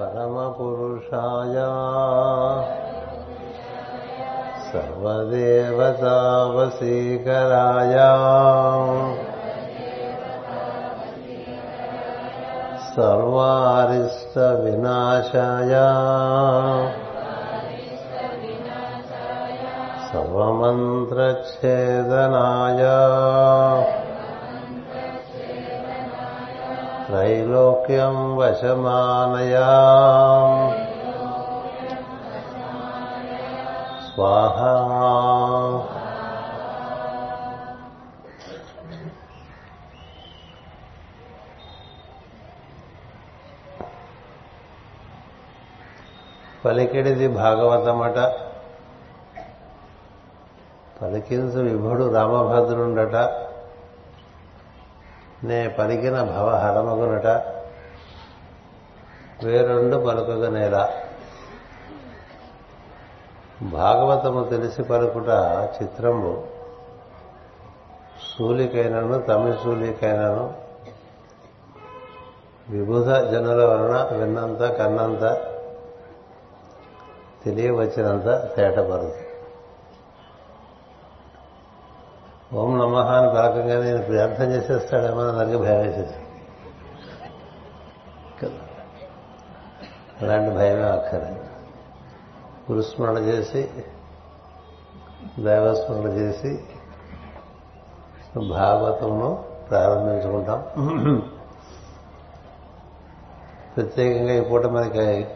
परमपुरुषाय। सर्वदेवतावसीकराय। सर्वारिष्टविनाशाय। सर्वमन्त्रच्छेदनाय त्रैलोक्यं वशमानया स्वाहा పలికిడిది భాగవతమట పలికించు విభుడు రామభద్రుండట నే పలికిన భవ హరమగునట. వేరొండు పలుకగ నేల భాగవతము తెలిసి పలుకుట చిత్రము. సూలికైనను తమిళ విబుధ జనుల వలన విన్నంత కన్నంత తెలియవచ్చినంత తేటపరుదు. ఓం నమ అని పలకంగానే నేను ప్రార్థన చేసేస్తాడేమో అందరికీ భయం వేసేసి అలాంటి భయమే అక్కర్లేదు. గురుస్మరణ చేసి దైవస్మరణ చేసి భాగవతమును ప్రారంభించుకుంటాం. ప్రత్యేకంగా ఈ పూట మనకి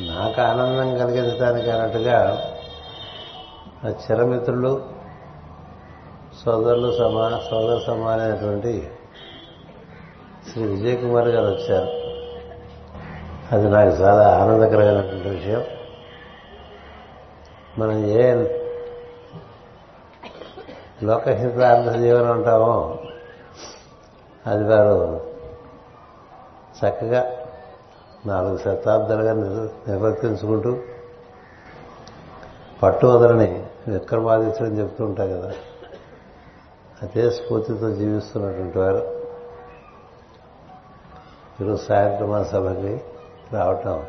నాకు ఆనందం కలిగించడానికి అన్నట్టుగా చిరమిత్రులు సోదరులు సమా సోదర సమానైనటువంటి శ్రీ విజయ్ కుమార్ గారు వచ్చారు. అది నాకు చాలా ఆనందకరమైనటువంటి విషయం. మనం ఏ లోకహితార్థ జీవనం అంటామో అది వారు చక్కగా నాలుగు శతాబ్దాలుగా నిర్వర్తించుకుంటూ పట్టు వదలని విక్రమాదిత్యుడని చెప్తూ ఉంటాయి కదా. అదే స్ఫూర్తితో జీవిస్తున్నటువంటి వారు. ఈరోజు సాయంత్రం సభకి రావటం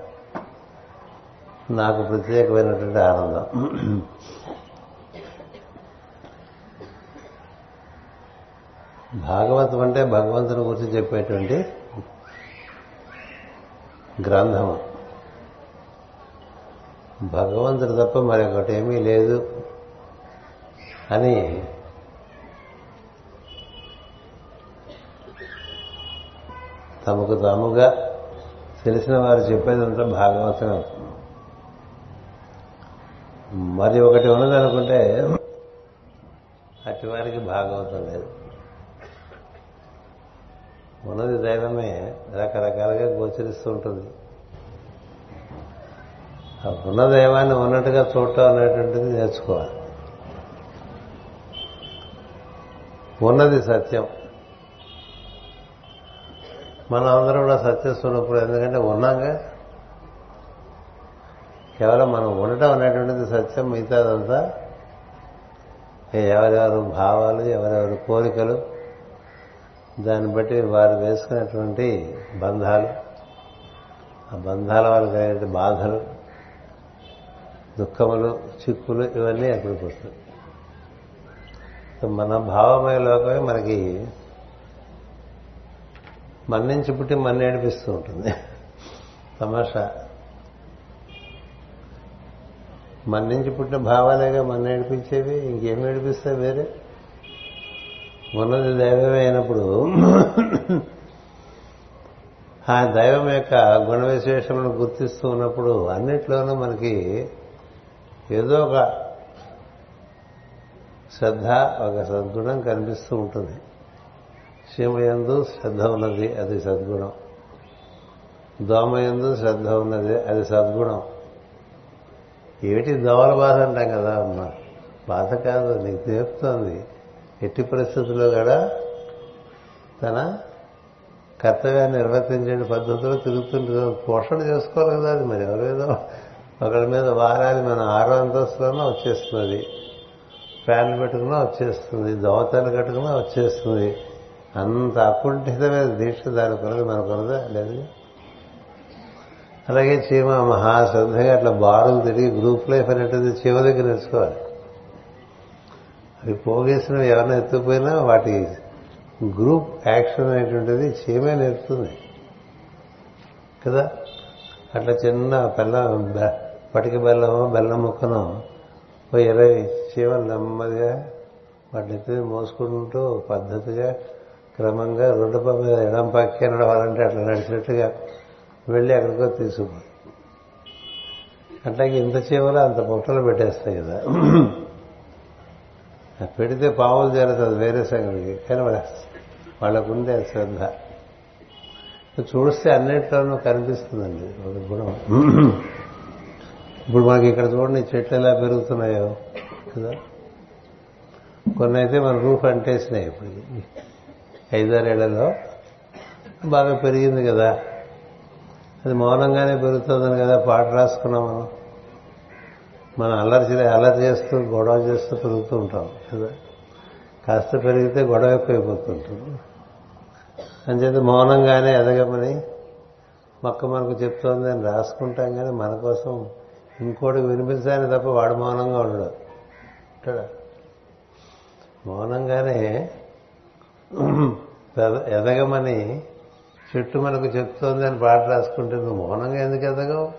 నాకు ప్రత్యేకమైనటువంటి ఆనందం. భాగవతం అంటే భగవంతుని గురించి చెప్పేటువంటి గ్రంథము భగవంతుడు తప్ప మరొకటి ఏమీ లేదు అని తమకు తాముగా తెలిసిన వారు చెప్పేదంతా అవుతుంది మరి ఒకటి ఉన్నదనుకుంటే అట్టి వారికి భాగవతం లేదు. ఉన్నది దైవమే రకరకాలుగా గోచరిస్తూ ఉంటుంది. ఆ ఉన్న దైవాన్ని ఉన్నట్టుగా చూడటం అనేటువంటిది నేర్చుకోవాలి. ఉన్నది సత్యం. మనం అందరం కూడా సత్యస్వరూపులు ఎందుకంటే ఉన్నాంగా. కేవలం మనం ఉండటం అనేటువంటిది సత్యం మిగతాదంతా ఎవరెవరు భావాలు ఎవరెవరు కోరికలు దాన్ని బట్టి వారు వేసుకునేటువంటి బంధాలు. ఆ బంధాల వల్ల కలిగే బాధలు దుఃఖములు చిక్కులు ఇవన్నీ ఎక్కడికి వస్తాయి? మన భావమయ లోకమే మనకి మన్నించి పుట్టి మన్ని ఏడిపిస్తూ ఉంటుంది. తమాషా. మన్నించి పుట్టిన భావాలేగా మన్ని ఏడిపించేవి ఇంకేం ఏడిపిస్తాయి వేరే? ఉన్నది దైవమే అయినప్పుడు ఆ దైవం యొక్క గుణ విశేషములను గుర్తిస్తూ ఉన్నప్పుడు అన్నిట్లోనూ మనకి ఏదో ఒక శ్రద్ధ ఒక సద్గుణం కనిపిస్తూ ఉంటుంది. శివయందు శ్రద్ధ ఉన్నది అది సద్గుణం. దోమయందు శ్రద్ధ ఉన్నది అది సద్గుణం. ఏమిటి దోమల బాధ అంటాం కదా అమ్మ? బాధ కాదు నీకు నేర్పుతోంది ఎట్టి పరిస్థితుల్లో కూడా తన కర్తవ్యాన్ని నిర్వర్తించే పద్ధతిలో తిరుగుతుంటుంది పోషణ చేసుకోవాలి కదా అది మరి. ఎవరేదో ఒకరి మీద వారాది మన ఆరో అంతస్తులోనే వచ్చేస్తుంది. ఫ్యాన్ పెట్టుకున్నా వచ్చేస్తుంది దోవతలు కట్టుకున్నా వచ్చేస్తుంది. అంత అకుంఠితమైన దీక్ష దాని కొనదు మన కొనదా లేదు. అలాగే చీమ మహాశ్రద్ధగా అట్లా బారులు తిరిగి గ్రూప్ లైఫ్ అనేటువంటిది చీమ దగ్గర నేర్చుకోవాలి. అవి పోగేసిన ఎవరైనా ఎత్తుకుపోయినా వాటి గ్రూప్ యాక్షన్ అనేటువంటిది చీమే నేర్పుతుంది కదా? అట్లా చిన్న బెల్లం బె- పటిక బెల్లమో బెల్లం ముక్కనో ఓ ఇరవై చీమలు నెమ్మదిగా వాటిని మోసుకుంటూ పద్ధతిగా క్రమంగా రెండు పై మీద ఎడం పక్కే నడవాలంటే అట్లా నడిచినట్టుగా వెళ్ళి ఎక్కడికో తీసుకుపో అట్లాగే ఇంత చీమలు అంత పొట్టలు పెట్టేస్తాయి కదా. పెడితే పావులు చేరుతుంది వేరే సంగతికి కానీ వాళ్ళ వాళ్ళకుండే శ్రద్ధ. చూస్తే అన్నిట్లోనూ కనిపిస్తుందండి ఒక గుణం. ఇప్పుడు మనకి ఇక్కడ చూడండి చెట్లు ఎలా పెరుగుతున్నాయో కదా. కొన్ని అయితే మన రూఫ్ అంటేసినాయి ఇప్పుడు ఐదారేళ్ళలో బాగా పెరిగింది కదా. అది మౌనంగానే పెరుగుతుందని కదా పాట రాసుకున్నాం మనం. మనం అల్లరి చే- అల్లరి చేస్తూ గొడవ చేస్తూ పెరుగుతూ ఉంటాం కదా. కాస్త పెరిగితే గొడవ ఎక్కువైపోతుంటుంది అంచేత మౌనంగానే ఎదగమని మొక్క మనకు చెప్తోంది అని రాసుకుంటాం కానీ మన కోసం ఇంకోటి వినిపించాలని తప్ప వాడు మౌనంగా ఉండడు. మౌనంగానే ఎదగమని చెట్టు మనకు చెప్తోంది అని పాట రాసుకుంటే నువ్వు మౌనంగా ఎందుకు ఎదగవు?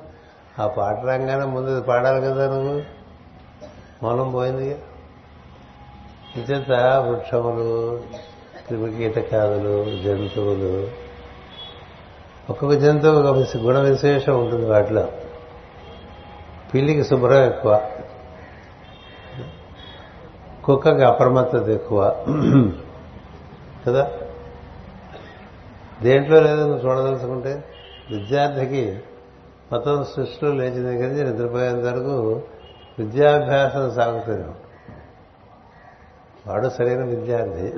ఆ పాట రాగానే ముందు పాడాలి కదా నువ్వు? మౌనం పోయింది ఇంచేత వృక్షములు క్రిమికీటకాదులు జంతువులు. ఒక్కొక్క జంతువు ఒక గుణ విశేషం ఉంటుంది వాటిలో. పిల్లికి శుభ్రం ఎక్కువ. కుక్కకి అప్రమత్తత ఎక్కువ. కదా? దేంట్లో లేదో నువ్వు చూడదలుచుకుంటే విద్యార్థికి మొత్తం సృష్టిలో లేచిన దగ్గర నుంచి నిద్రపోయేంత వరకు విద్యాభ్యాసం సాగుతుంది. వాడు సరైన విద్యార్థి.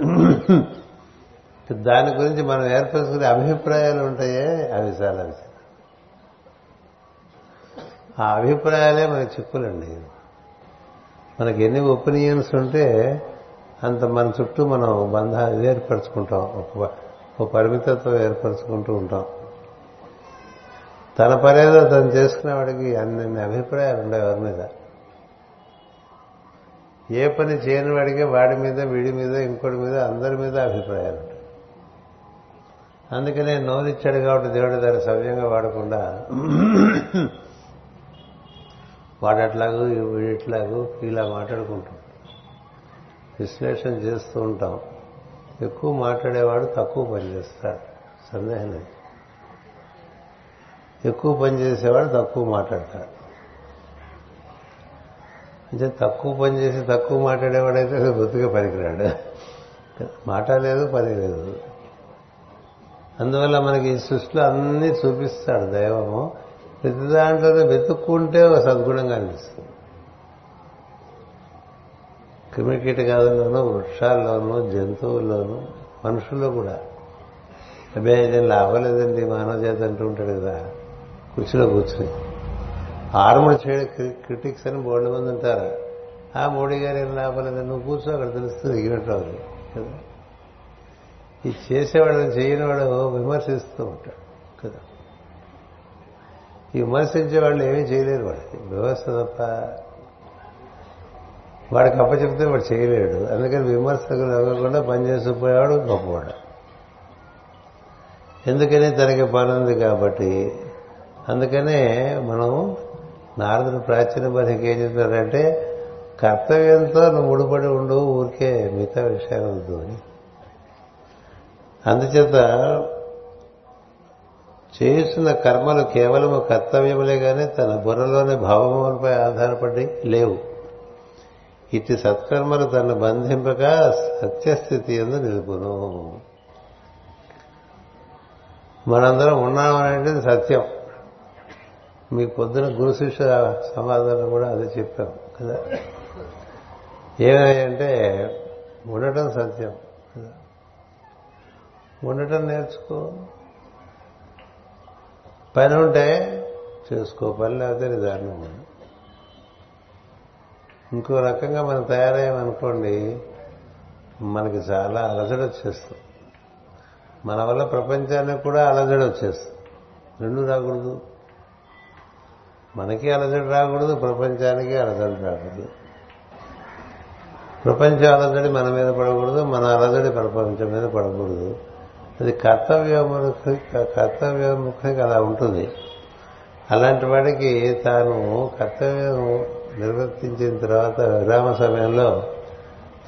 దాని గురించి మనం ఏర్పరచుకునే అభిప్రాయాలు ఉంటాయే? అవి చాలా ఆ అభిప్రాయాలే మనకి చిక్కులండి మనకి ఎన్ని ఒపీనియన్స్ ఉంటే అంత మన చుట్టూ మనం బంధాలు ఏర్పరచుకుంటాం. ఒక ఒక పరిమితతో ఏర్పరచుకుంటూ ఉంటాం. తన పనేదో తను చేసుకునేవాడికి అన్ని అభిప్రాయాలు ఉండవు ఎవరి మీద. ఏ పని చేయని వాడికి వాడి మీద వీడి మీద ఇంకోటి మీద అందరి మీద అభిప్రాయాలు ఉంటాయి. అందుకనే నోరిచ్చాడు కాబట్టి దేవుడు దాన్ని సవ్యంగా వాడకుండా వాడట్లాగూ వీడిట్లాగూ ఇలా మాట్లాడుకుంటాం. విశ్లేషణ చేస్తూ ఉంటాం. ఎక్కువ మాట్లాడేవాడు తక్కువ పని చేస్తాడు సందేహం లేదు. ఎక్కువ పని చేసేవాడు తక్కువ మాట్లాడతాడు. అంటే తక్కువ పని చేసి తక్కువ మాట్లాడేవాడైతే బొత్తుగా పనికిరాడు. మాట లేదు పని లేదు అందువల్ల మనకి ఈ సృష్టిలో అన్నీ చూపిస్తాడు దైవము. ప్రతి దాంట్లోనే వెతుక్కుంటే ఒక సద్గుణంగా అనిపిస్తుంది. క్రిమికీటకాదుల్లోనూ వృక్షాల్లోనూ జంతువుల్లోనూ మనుషుల్లో కూడా. అబ్బే నేను లాభలేదండి మానవ చేత అంటూ ఉంటాడు కదా. కుర్చీలో కూర్చుని. ఆర్మడ్ చేయడం క్రిటిక్స్ అని బోర్డు మంది ఉంటారు. ఆ మోడీ గారు ఏం లాభలేదు నువ్వు కూర్చో అక్కడ తెలుస్తుంది దిగినట్టు అవుతుంది కదా? ఈ చేసేవాడు చేయనివాడు విమర్శిస్తూ ఉంటాడు కదా. ఈ విమర్శించే వాళ్ళు ఏమీ చేయలేరు వాడికి వ్యవస్థ తప్ప వాడికి అప్పచెప్తే వాడు చేయలేడు. అందుకని విమర్శకులు అవ్వకుండా పనిచేసిపోయేవాడు గొప్పవాడు. ఎందుకని తనకి పని ఉంది కాబట్టి? అందుకనే మనం నారదుడు ప్రాచీన బతికి ఏం చెప్తారంటే కర్తవ్యంతో నువ్వు ముడిపడి ఉండు ఊరికే మిగతా విషయాలు వద్దు అని. అందుచేత చేస్తున్న కర్మలు కేవలం కర్తవ్యములే కానీ తన బుర్రలోని భావములపై ఆధారపడి లేవు. ఇట్టి సత్కర్మలు తను బంధింపక సత్యస్థితి ఎందు నిలుపును. మనందరం ఉన్నామనేది సత్యం. మీ పొద్దున గురు శిష్య సమాధానం కూడా అదే చెప్పాం కదా. ఏమంటే ఉండటం సత్యం కదా. ఉండటం నేర్చుకో. పని ఉంటే చేసుకో పని లేకపోతే నిదానం ఉండదు ఇంకో రకంగా మనం తయారయ్యామనుకోండి మనకి చాలా అలజడి వచ్చేస్తుంది. మన వల్ల ప్రపంచానికి కూడా అలజడి వచ్చేస్తుంది. రెండు రాకూడదు. మనకి అలజడి రాకూడదు ప్రపంచానికి అలజడి రాకూడదు. ప్రపంచం అలజడి మన మీద పడకూడదు మన అలజడి ప్రపంచం మీద పడకూడదు. అది కర్తవ్యముఖి కర్తవ్యముఖికి అలా ఉంటుంది. అలాంటి వాడికి తాను కర్తవ్యం నిర్వర్తించిన తర్వాత విరామ సమయంలో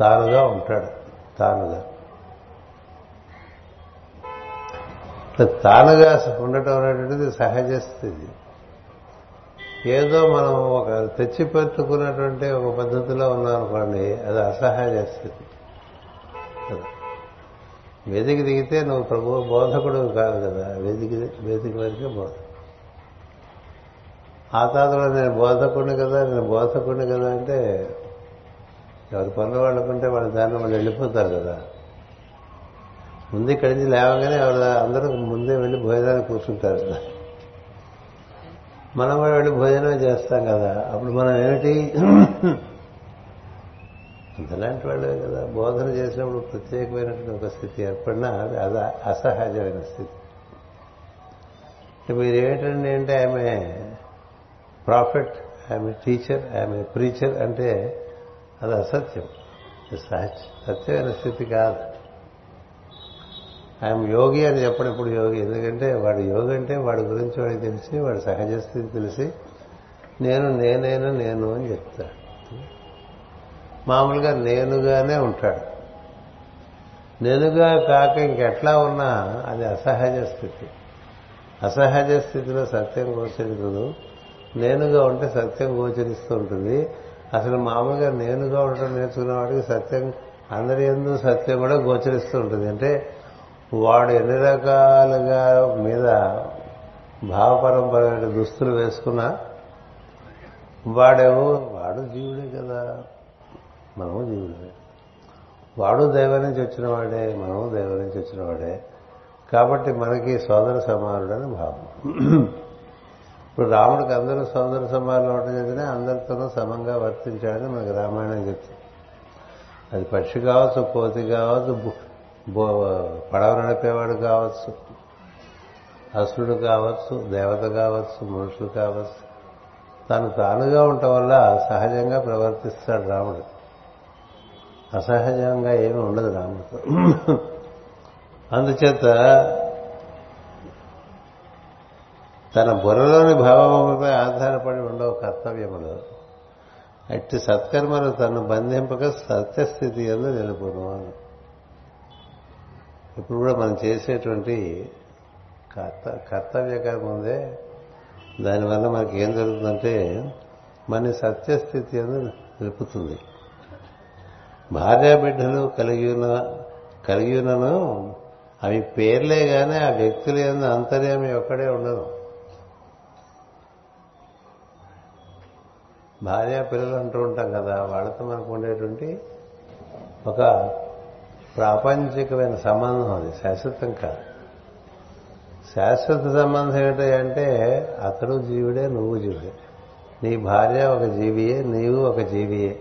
తానుగా ఉంటాడు తానుగా. తానుగా ఉండటం అనేటువంటిది సహజ స్థితి. ఏదో మనం ఒక తెచ్చి పెట్టుకున్నటువంటి ఒక పద్ధతిలో ఉన్నాం అనుకోండి అది అసహజ స్థితి. వేదిక దిగితే నువ్వు ప్రభు బోధకుడు కాదు కదా వేదిక వేదిక వరకే బోధ. ఆ తాతలో నేను బోధకుడిని కదా నేను బోధకుడిని కదా అంటే ఎవరి పనులు వాళ్ళకుంటే వాళ్ళ దాన్ని వాళ్ళు వెళ్ళిపోతారు కదా. ముందు ఇక్కడి నుంచి లేవగానే ఎవరు అందరూ ముందే వెళ్ళి భోజనానికి కూర్చుంటారు. కదా మనం కూడా వెళ్ళి భోజనం చేస్తాం కదా. అప్పుడు మనం ఏమిటి? అంతలాంటి వాళ్ళే కదా. బోధన చేసినప్పుడు ప్రత్యేకమైనటువంటి ఒక స్థితి ఏర్పడినా అది అది అసహజమైన స్థితి. మీరు ఏమిటండి అంటే ఆమె ప్రాఫిట్ ఏ టీచర్ ఆమె ప్రీచర్ అంటే అది అసత్యం. సత్యమైన స్థితి కాదు. ఆయన యోగి అని చెప్పినప్పుడు యోగి ఎందుకంటే వాడు యోగి అంటే వాడి గురించి వాడికి తెలిసి వాడి సహజ స్థితి తెలిసి నేను నేనైనా నేను అని చెప్తాడు. మామూలుగా నేనుగానే ఉంటాడు. నేనుగా కాక ఇంకెట్లా ఉన్నా అది అసహజ స్థితి. అసహజ స్థితిలో సత్యం గోచరించదు నేనుగా ఉంటే సత్యం గోచరిస్తూ ఉంటుంది. అసలు మామూలుగా నేనుగా ఉండటం నేర్చుకున్న వాడికి సత్యం అందరి ఎందు సత్యం కూడా గోచరిస్తూ ఉంటుంది. అంటే వాడు ఎన్ని రకాలుగా మీద భావపరంపరమైన దుస్తులు వేసుకున్నా వాడేమో వాడు జీవుడే కదా మనము జీవుడే వాడు దైవం నుంచి వచ్చిన వాడే మనము దైవం నుంచి వచ్చిన వాడే. కాబట్టి మనకి సోదర సమానుడని భావం. ఇప్పుడు రాముడికి అందరూ సౌందర్య సమానులు అవడం జరిగినా అందరితోనూ సమంగా వర్తించాడని మనకి రామాయణం చెప్తుంది. అది పక్షి కావచ్చు కోతి కావచ్చు పడవ నడిపేవాడు కావచ్చు అసురుడు కావచ్చు దేవత కావచ్చు మనుషులు కావచ్చు. తను తానుగా ఉండటం వల్ల సహజంగా ప్రవర్తిస్తాడు రాముడు. అసహజంగా ఏమీ ఉండదు రాముడితో. అందుచేత తన బుర్రలోని భావముపై ఆధారపడి ఉండవు కర్తవ్యములు. అట్టి సత్కర్మలు తను బంధింపక సత్యస్థితి ఎందు నిలుపును ఇప్పుడు కూడా మనం చేసేటువంటి కర్త కర్తవ్య కర్మ ఉందే. దానివల్ల మనకి ఏం జరుగుతుందంటే మన సత్యస్థితి ఎందు నిలుపుతుంది. భార్యా బిడ్డలు కలిగి ఉన్న కలిగి ఉన్నను అవి పేర్లే కానీ ఆ వ్యక్తులు ఎందు అంతర్యామి ఒక్కడే ఉండదు. భార్య పిల్లలు అంటూ ఉంటాం కదా వాళ్ళతో మనకు ఉండేటువంటి ఒక ప్రాపంచికమైన సంబంధం అది శాశ్వతం కాదు. శాశ్వత సంబంధం ఏంటంటే అతడు జీవుడే నువ్వు జీవుడే. నీ భార్య ఒక జీవియే నీవు ఒక జీవియే.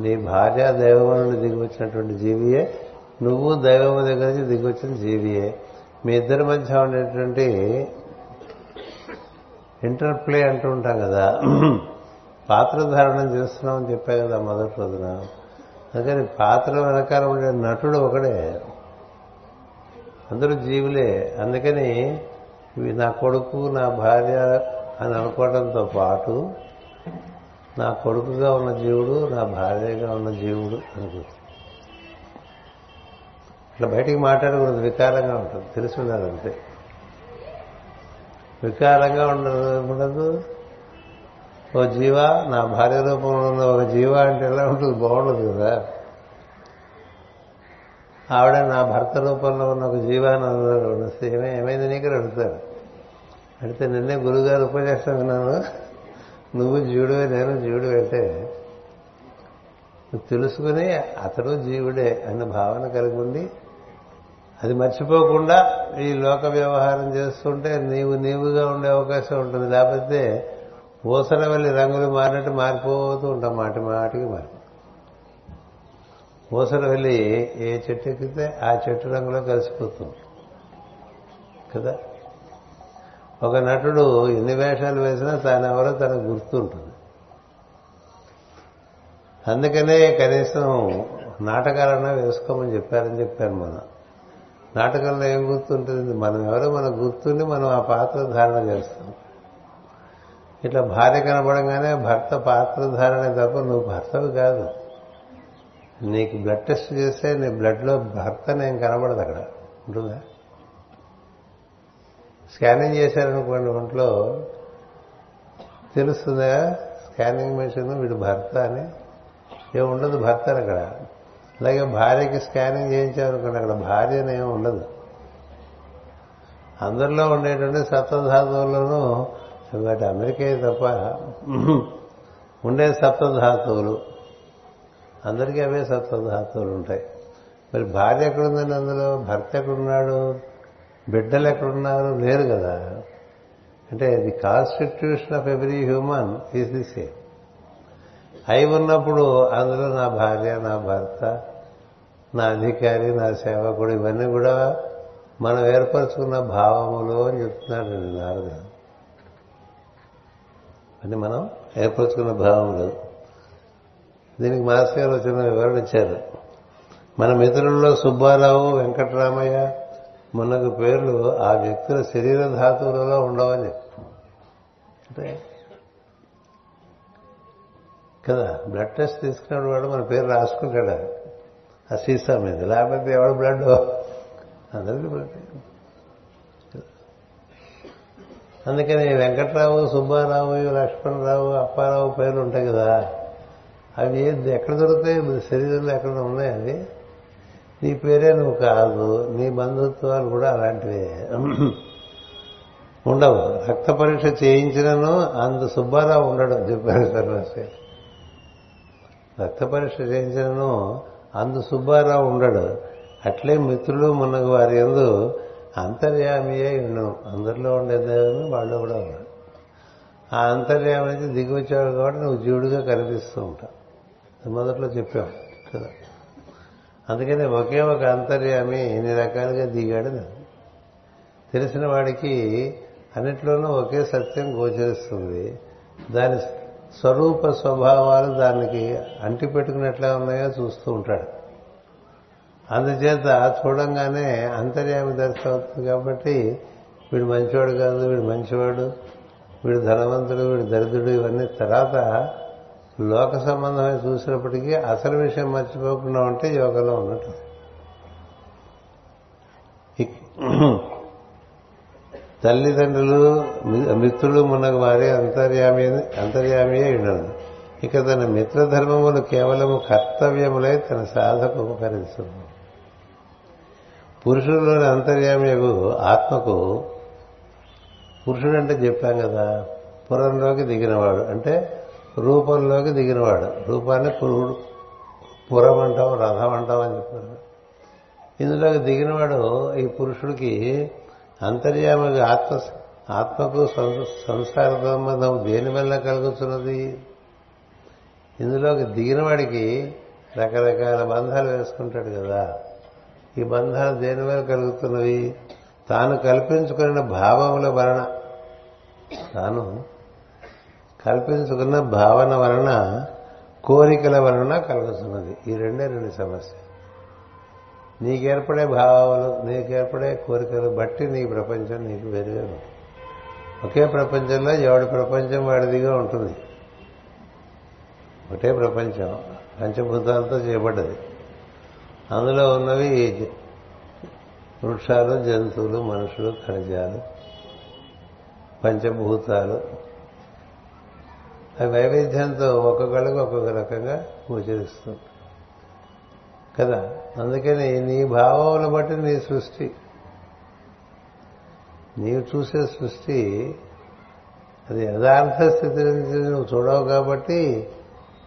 నీ భార్య దైవము నుండి దిగి వచ్చినటువంటి జీవియే నువ్వు దైవము దగ్గర నుంచి దిగి వచ్చిన జీవియే. మీ ఇద్దరి మధ్య ఉండేటువంటి ఇంటర్ప్లే అంటూ ఉంటాం కదా. పాత్ర ధారణం చేస్తున్నామని చెప్పా కదా మొదటి రోజున. అందుకని పాత్ర వెనకాల ఉండే నటుడు ఒకడే. అందరూ జీవులే. అందుకని ఇవి నా కొడుకు నా భార్య అని అనుకోవడంతో పాటు నా కొడుకుగా ఉన్న జీవుడు నా భార్యగా ఉన్న జీవుడు అనుకుంటుంది ఇట్లా బయటికి మాట్లాడకూడదు. వికారంగా ఉంటుంది. తెలిసి వికారంగా ఉండదు ఉండదు. ఓ జీవ నా భార్య రూపంలో ఉన్న ఒక జీవ అంటే ఎలా ఉంటుంది? బాగుండదు కదా. ఆవిడ నా భర్త రూపంలో ఉన్న ఒక జీవాన్ని వస్తే ఏమే ఏమైంది నీకు? అడుగుతాడు. అడిగితే నిన్నే గురుగారు ఉపదేశం విన్నాను. నువ్వు జీవుడివే నేను జీవుడు అంటే తెలుసుకుని అతడు జీవుడే అన్న భావన కలిగి ఉండి అది మర్చిపోకుండా ఈ లోక వ్యవహారం చేస్తుంటే నీవు నీవుగా ఉండే అవకాశం ఉంటుంది. లేకపోతే ఊసర వెళ్ళి రంగులు మారినట్టు మారిపోతూ ఉంటాం మాటి మాటికి మారి. ఊసర వెళ్ళి ఏ చెట్టు ఎక్కితే ఆ చెట్టు రంగులో కలిసిపోతుంది. కదా? ఒక నటుడు ఎన్ని వేషాలు వేసినా తానెవరో తనకు గుర్తుంటుంది. అందుకనే కనీసం నాటకాలన్నా వేసుకోమని చెప్పారని చెప్పాను మనం నాటకంలో ఏం గుర్తుంటుంది? మనం ఎవరో మనకు గుర్తుండి మనం ఆ పాత్ర ధారణ చేస్తాం. ఇట్లా భార్య కనబడగానే భర్త పాత్రధారణ తప్ప నువ్వు భర్తవి కాదు. నీకు బ్లడ్ టెస్ట్ చేస్తే నీ బ్లడ్లో భర్త నేను కనబడదు అక్కడ. ఉంటుందా? స్కానింగ్ చేశారనుకోండి ఒంట్లో. తెలుస్తుందా? స్కానింగ్ మెషిన్ వీడు భర్త అని. ఏం ఉండదు భర్త అని అక్కడ. అలాగే భార్యకి స్కానింగ్ చేయించామనుకోండి అక్కడ భార్య అని ఏం ఉండదు. అందరిలో ఉండేటువంటి సత్వధాతువులను వాటి అమెరికే తప్ప ఉండే సప్తధాతువులు అందరికీ అవే సప్తధాతువులు ఉంటాయి. మరి భార్య ఎక్కడుందండి అందులో? భర్త ఎక్కడున్నాడు? బిడ్డలు ఎక్కడున్నారు? లేరు కదా. అంటే the constitution of every human is the same. అయి ఉన్నప్పుడు అందులో నా భార్య నా భర్త నా అధికారి నా సేవకుడు ఇవన్నీ కూడా మనం ఏర్పరచుకున్న భావములు అని చెప్తున్నాడు నారద అని మనం ఏర్పరచుకున్న భావములు దీనికి మాస్టర్ గారు చిన్న వివరణ ఇచ్చారు. మన మిత్రుల్లో సుబ్బారావు వెంకటరామయ్య మనకు పేర్లు ఆ వ్యక్తుల శరీర ధాతువులలో ఉండవని అంటే కదా బ్లడ్ టెస్ట్ తీసుకున్నాడు వాడు మన పేరు రాసుకుంటాడు? ఆ సీసా మీద. లేకపోతే ఎవడు బ్లడ్ అందరికీ బ్లడ్ అందుకని వెంకట్రావు సుబ్బారావు లక్ష్మణరావు అప్పారావు పేర్లు ఉంటాయి కదా. అవి ఎక్కడ దొరుకుతాయి? శరీరంలో ఎక్కడ ఉన్నాయి అవి? నీ పేరే నువ్వు కాదు. నీ బంధుత్వాలు కూడా అలాంటివే. ఉండవు. రక్త పరీక్ష చేయించినను అంత సుబ్బారావు ఉండడు చెప్పారు సర్వశ్రీ. రక్త పరీక్ష చేయించినను అందు సుబ్బారావు ఉండడు. అట్లే మిత్రులు మనకు వారి ఎందు అంతర్యామియే ఉండను అందరిలో ఉండేదేమో వాళ్ళు కూడా ఉన్నాడు ఆ అంతర్యామి నుంచి దిగి వచ్చాడు కాబట్టి నువ్వు జీవుడిగా కనిపిస్తూ ఉంటావు మొదట్లో చెప్పాం కదా. అందుకని ఒకే ఒక అంతర్యామి ఎన్ని రకాలుగా దిగాడు తెలిసిన వాడికి అన్నిట్లోనూ ఒకే సత్యం గోచరిస్తుంది. దాని స్వరూప స్వభావాలు దానికి అంటి పెట్టుకున్నట్లా ఉన్నాయో చూస్తూ ఉంటాడు. అందుచేత చూడంగానే అంతర్యామి దర్శనం అవుతుంది కాబట్టి వీడు మంచివాడు కాదు వీడు మంచివాడు వీడు ధనవంతుడు వీడు దరిద్రుడు ఇవన్నీ తర్వాత లోక సంబంధమై చూసినప్పటికీ అసలు విషయం మర్చిపోకుండా ఉంటే యోగంలో ఉన్నట్టు తల్లిదండ్రులు మిత్రులు మునగ వారి అంతర్యామి అంతర్యామియే ఉండను ఇక తన మిత్రధర్మములు కేవలము కర్తవ్యములై తన సాధకు ఉపకరిస్తుంది. పురుషుల్లోని అంతర్యామియకు ఆత్మకు పురుషుడు అంటే చెప్పాం కదా పురంలోకి దిగినవాడు. అంటే రూపంలోకి దిగినవాడు. రూపాన్ని పురుడు పురం అంటాం రథం అంటాం అని చెప్పారు. ఇందులోకి దిగినవాడు ఈ పురుషుడికి అంతర్యామికి ఆత్మ ఆత్మకు సంసార సంబంధం దేని వల్ల కలుగుతున్నది? ఇందులోకి దిగినవాడికి రకరకాల బంధాలు వేసుకుంటాడు కదా. ఈ బంధాలు దేని వల్ల కలుగుతున్నవి? తాను కల్పించుకున్న భావముల వలన. తాను కల్పించుకున్న భావన వలన కోరికల వలన కలుగుతున్నది. ఈ రెండే రెండు సమస్య. నీకేర్పడే భావాలు నీకేర్పడే కోరికలు బట్టి నీ ప్రపంచం నీకు వేరుగా ఉంటుంది ఒకే ప్రపంచంలో ఎవడి ప్రపంచం వాడిదిగా ఉంటుంది? ఒకటే ప్రపంచం. పంచభూతాలతో చేయబడ్డది. అందులో ఉన్నవి వృక్షాలు జంతువులు మనుషులు ఖనిజాలు పంచభూతాలు. అవి వైవిధ్యంతో ఒక్కొక్కళ్ళకి ఒక్కొక్క రకంగా గోచరిస్తుంది. కదా? అందుకని నీ భావములు బట్టి నీ సృష్టి. నీవు చూసే సృష్టి అది యథార్థ స్థితి నుంచి నువ్వు చూడవు కాబట్టి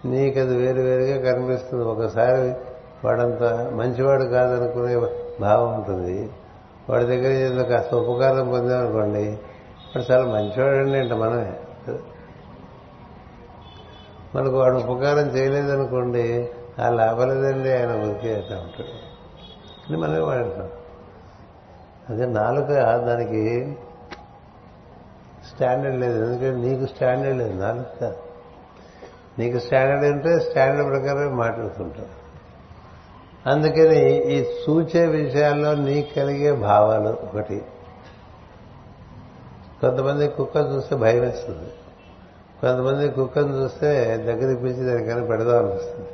నీకు అది వేరు వేరుగా కనిపిస్తుంది. ఒకసారి వాడంత మంచివాడు కాదనుకునే భావం ఉంటుంది. వాడి దగ్గర ఏదో కాస్త ఉపకారం పొందామనుకోండి వాడు చాలా మంచివాడండి అంట మనమే. మనకు వాడు ఉపకారం చేయలేదనుకోండి ఆ లాభలేదండి ఆయన ఊరికే అట్లా ఉంటాడు. అని మనమే వాడుతాం అదే నాలుక దానికి స్టాండర్డ్ లేదు. ఎందుకంటే నీకు స్టాండర్డ్ లేదు నాలుక. కాదు నీకు స్టాండర్డ్ ఉంటే స్టాండర్డ్ ప్రకారమే మాట్లాడుతుంటావు అందుకని ఈ సూచే విషయాల్లో నీకు కలిగే భావాలు ఒకటి. కొంతమంది కుక్క చూస్తే భయం వేస్తుంది. కొంతమంది కుక్కను చూస్తే దగ్గరికి పిలిచి దానికైనా పెడదాం అనిపిస్తుంది.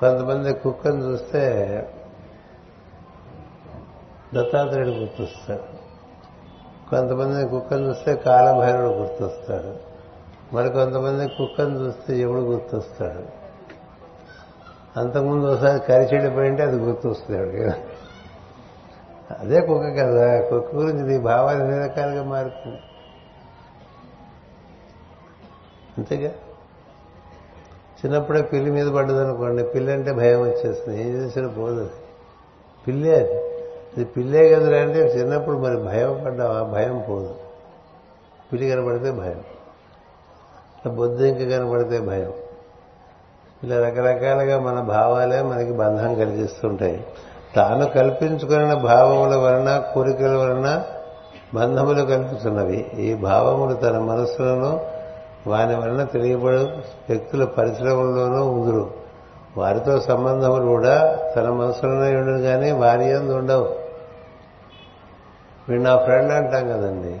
కొంతమంది కుక్కను చూస్తే దత్తాత్రేయుడు గుర్తొస్తాడు కొంతమంది కుక్కను చూస్తే కాలభైరుడు గుర్తొస్తాడు మరి కొంతమంది కుక్కను చూస్తే ఎవడు గుర్తొస్తాడు అంతకుముందు ఒకసారి కరిచెడిపోయింటే అది గుర్తొస్తుంది ఎవడికి అదే కుక్క కదా కుక్క గురించి నీ భావాలు ఎన్ని రకాలుగా మారుతుంది? అంతేగా? చిన్నప్పుడే పిల్లి మీద పడ్డదనుకోండి పిల్లి అంటే భయం వచ్చేస్తుంది. ఏం చేసినా పోదు పిల్లే అది. ఇది పిల్లే కదరా అంటే చిన్నప్పుడు మరి భయం పడ్డావా? భయం పోదు. పిల్లి కనపడితే భయం. బొద్దు ఇంక కనపడితే భయం. ఇలా రకరకాలుగా మన భావాలే మనకి బంధం కలిగిస్తుంటాయి. తాను కల్పించుకున్న భావముల వలన కోరికల వలన బంధములు కల్పిస్తున్నవి. ఈ భావములు తన మనసులను వాని వలన తెలియబడు వ్యక్తుల పరిశ్రమల్లోనూ ఉందురు. వారితో సంబంధములు కూడా తన మనసులోనే ఉండదు కానీ వారి ఎందు ఉండవు. వీడు నా ఫ్రెండ్ అంటాం కదండి.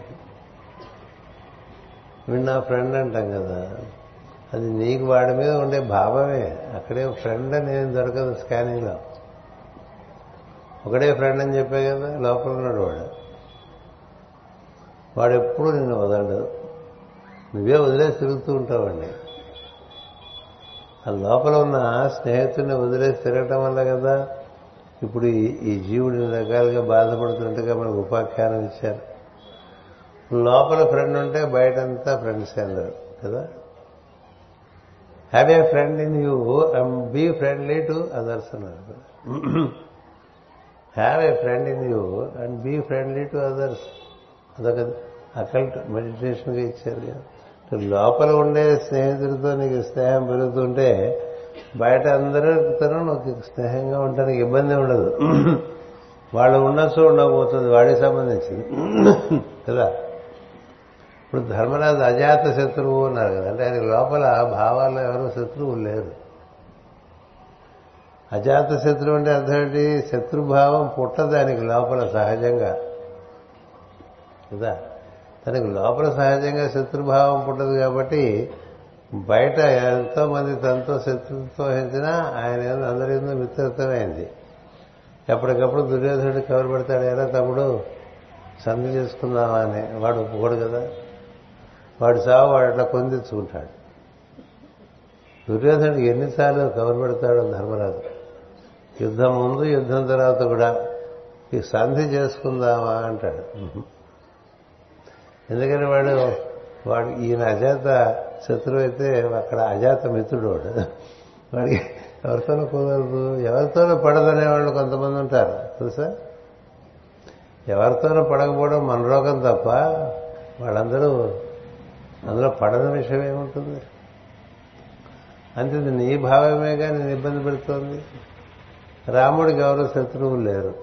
వీడు నా ఫ్రెండ్ అంటాం కదా. అది నీకు వాడి మీద ఉండే భావమే. అక్కడే ఫ్రెండ్ అనేది దొరకదు స్కానింగ్లో ఒకడే ఫ్రెండ్ అని చెప్పే కదా లోపల ఉన్నాడు వాడు. వాడు ఎప్పుడు నిన్ను వదలడు. నువ్వే వదిలేసి తిరుగుతూ ఉంటావండి. ఆ లోపల ఉన్న స్నేహితుడిని వదిలేసి తిరగటం వల్ల కదా ఇప్పుడు ఈ జీవుడు రకాలుగా బాధపడుతున్నట్టుగా మనకు ఉపాఖ్యానం ఇచ్చారు. లోపల ఫ్రెండ్ ఉంటే బయటంతా ఫ్రెండ్స్ అందరు కదా? Have a friend in you and be friendly to others అన్నారు have a friend in you and be friendly to others అదొక అకల్ట్ మెడిటేషన్గా ఇచ్చారు కదా. లోపల ఉండే స్నేహితుడితో నీకు స్నేహం పెరుగుతుంటే బయట అందరితో నువ్వు స్నేహంగా ఉండడానికి ఇబ్బంది ఉండదు. వాళ్ళు ఉండొచ్చు ఉండకపోతుంది వాడికి సంబంధించింది. కదా? ఇప్పుడు ధర్మరాజు అజాత శత్రువు ఉన్నారు కదా అంటే ఆయన లోపల భావాల్లో ఎవరు శత్రువు లేరు. అజాత శత్రువు అంటే అర్థం ఏంటి? శత్రుభావం పుట్టదానికి లోపల సహజంగా. కదా? తనకి లోపల సహజంగా శత్రుభావం పుట్టదు కాబట్టి బయట ఎంతో మంది తనతో శత్రుత్వం వహించినా ఆయన అందరి మిత్రత్వమైంది. ఎప్పటికప్పుడు దుర్యోధనుడు కవర్ పెడతాడు ఎలా తమ్ముడు సంధి చేసుకుందామా అని. వాడు ఒప్పుకోడు కదా. వాడు చావు వాడు అట్లా పొందించుకుంటాడు దుర్యోధనుడు ఎన్నిసార్లు కవర్ పెడతాడో ధర్మరాజు. యుద్ధం ముందు యుద్ధం తర్వాత కూడా ఈ సంధి చేసుకుందామా? అంటాడు. ఎందుకని వాడు వాడు ఈయన అజాత శత్రువు అయితే అక్కడ అజాత మిత్రుడు వాడు. వాడికి ఎవరితోనూ కుదరదు. ఎవరితోనూ పడదనే వాళ్ళు కొంతమంది ఉంటారు. తెలుసా? ఎవరితోనూ పడకపోవడం మన రోగం తప్ప వాళ్ళందరూ అందులో పడని విషయం ఏముంటుంది? అంతే నీ భావమేగా నేను ఇబ్బంది పెడుతోంది. రాముడికి ఎవరు శత్రువులు లేరు.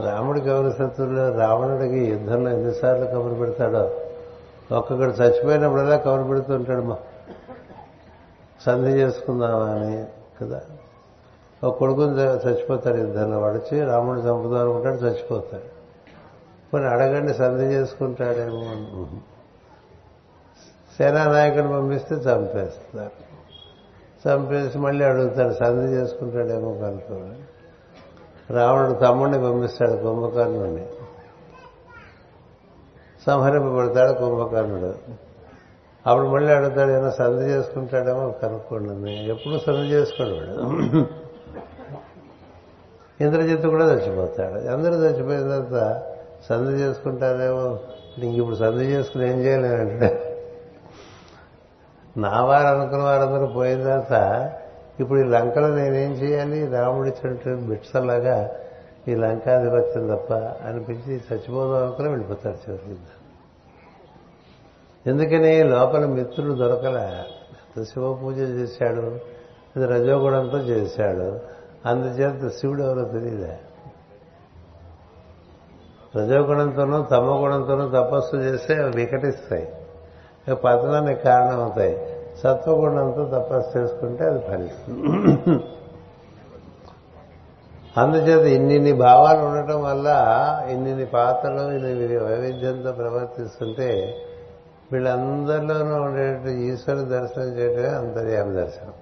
రాముడికి ఎవరు శత్రువులు లేరు. రావణుడికి యుద్ధంలో ఎన్నిసార్లు కబురు పెడతాడో? ఒక్కొక్కడు చచ్చిపోయినప్పుడల్లా కబురు పెడుతుంటాడు మా సంధి చేసుకుందామా అని కదా. ఒక కొడుకుని చచ్చిపోతాడు యుద్ధంలో. వాడిచి రాముడు చంపుదాం అనుకుంటాడు చచ్చిపోతాడు. కొన్ని అడగండి సంధి చేసుకుంటాడేమో సేనానాయకుడు పంపిస్తే చంపేస్తారు. చంపేసి మళ్ళీ అడుగుతాడు సంధి చేసుకుంటాడేమో కనుక్కోవాలి రావణుడు తమ్ముడిని పంపిస్తాడు కుంభకర్ణుడిని సంహరింపబడతాడు కుంభకర్ణుడు. అప్పుడు మళ్ళీ అడుగుతాడు ఏమైనా సంధి చేసుకుంటాడేమో కనుక్కోండి ఎప్పుడు సంధి చేసుకోడు వాడు. ఇంద్రజిత్తు కూడా చచ్చిపోతాడు. అందరూ చచ్చిపోయిన తర్వాత సంధి చేసుకుంటారేమో? ఇంక ఇప్పుడు సంధి చేసుకుని ఏం చేయలేనంటే నా వారు అనుకున్న వారందరూ పోయిన తర్వాత ఇప్పుడు ఈ లంకలో నేనేం చేయాలి? రాముడి చుట్టూ బిట్సలాగా ఈ లంకాధిపత్యం తప్ప అనిపించి చచ్చిపోదాం అనుకుని వెళ్ళిపోతాడు చివరికి ఎందుకని లోపల మిత్రుడు దొరకలే. శివ పూజ చేశాడు? ఇది రజోగుణంతో చేశాడు. అందుచేత శివుడు ఎవరో తెలియదా? రజోగుణంతోనూ తమ గుణంతోనూ తపస్సు చేస్తే అవి వికటిస్తాయి. పతనానికి కారణం అవుతాయి సత్వగుణంతో తపస్సు చేసుకుంటే అది ఫలిస్తుంది. అందుచేత ఇన్నిన్ని భావాలు ఉండటం వల్ల ఇన్నిన్ని పాత్రలు ఇన్ని వైవిధ్యంతో ప్రవర్తిస్తుంటే వీళ్ళందరిలోనూ ఉండేటువంటి ఈశ్వరుడు దర్శనం చేయటమే అంతర్యామి దర్శనం.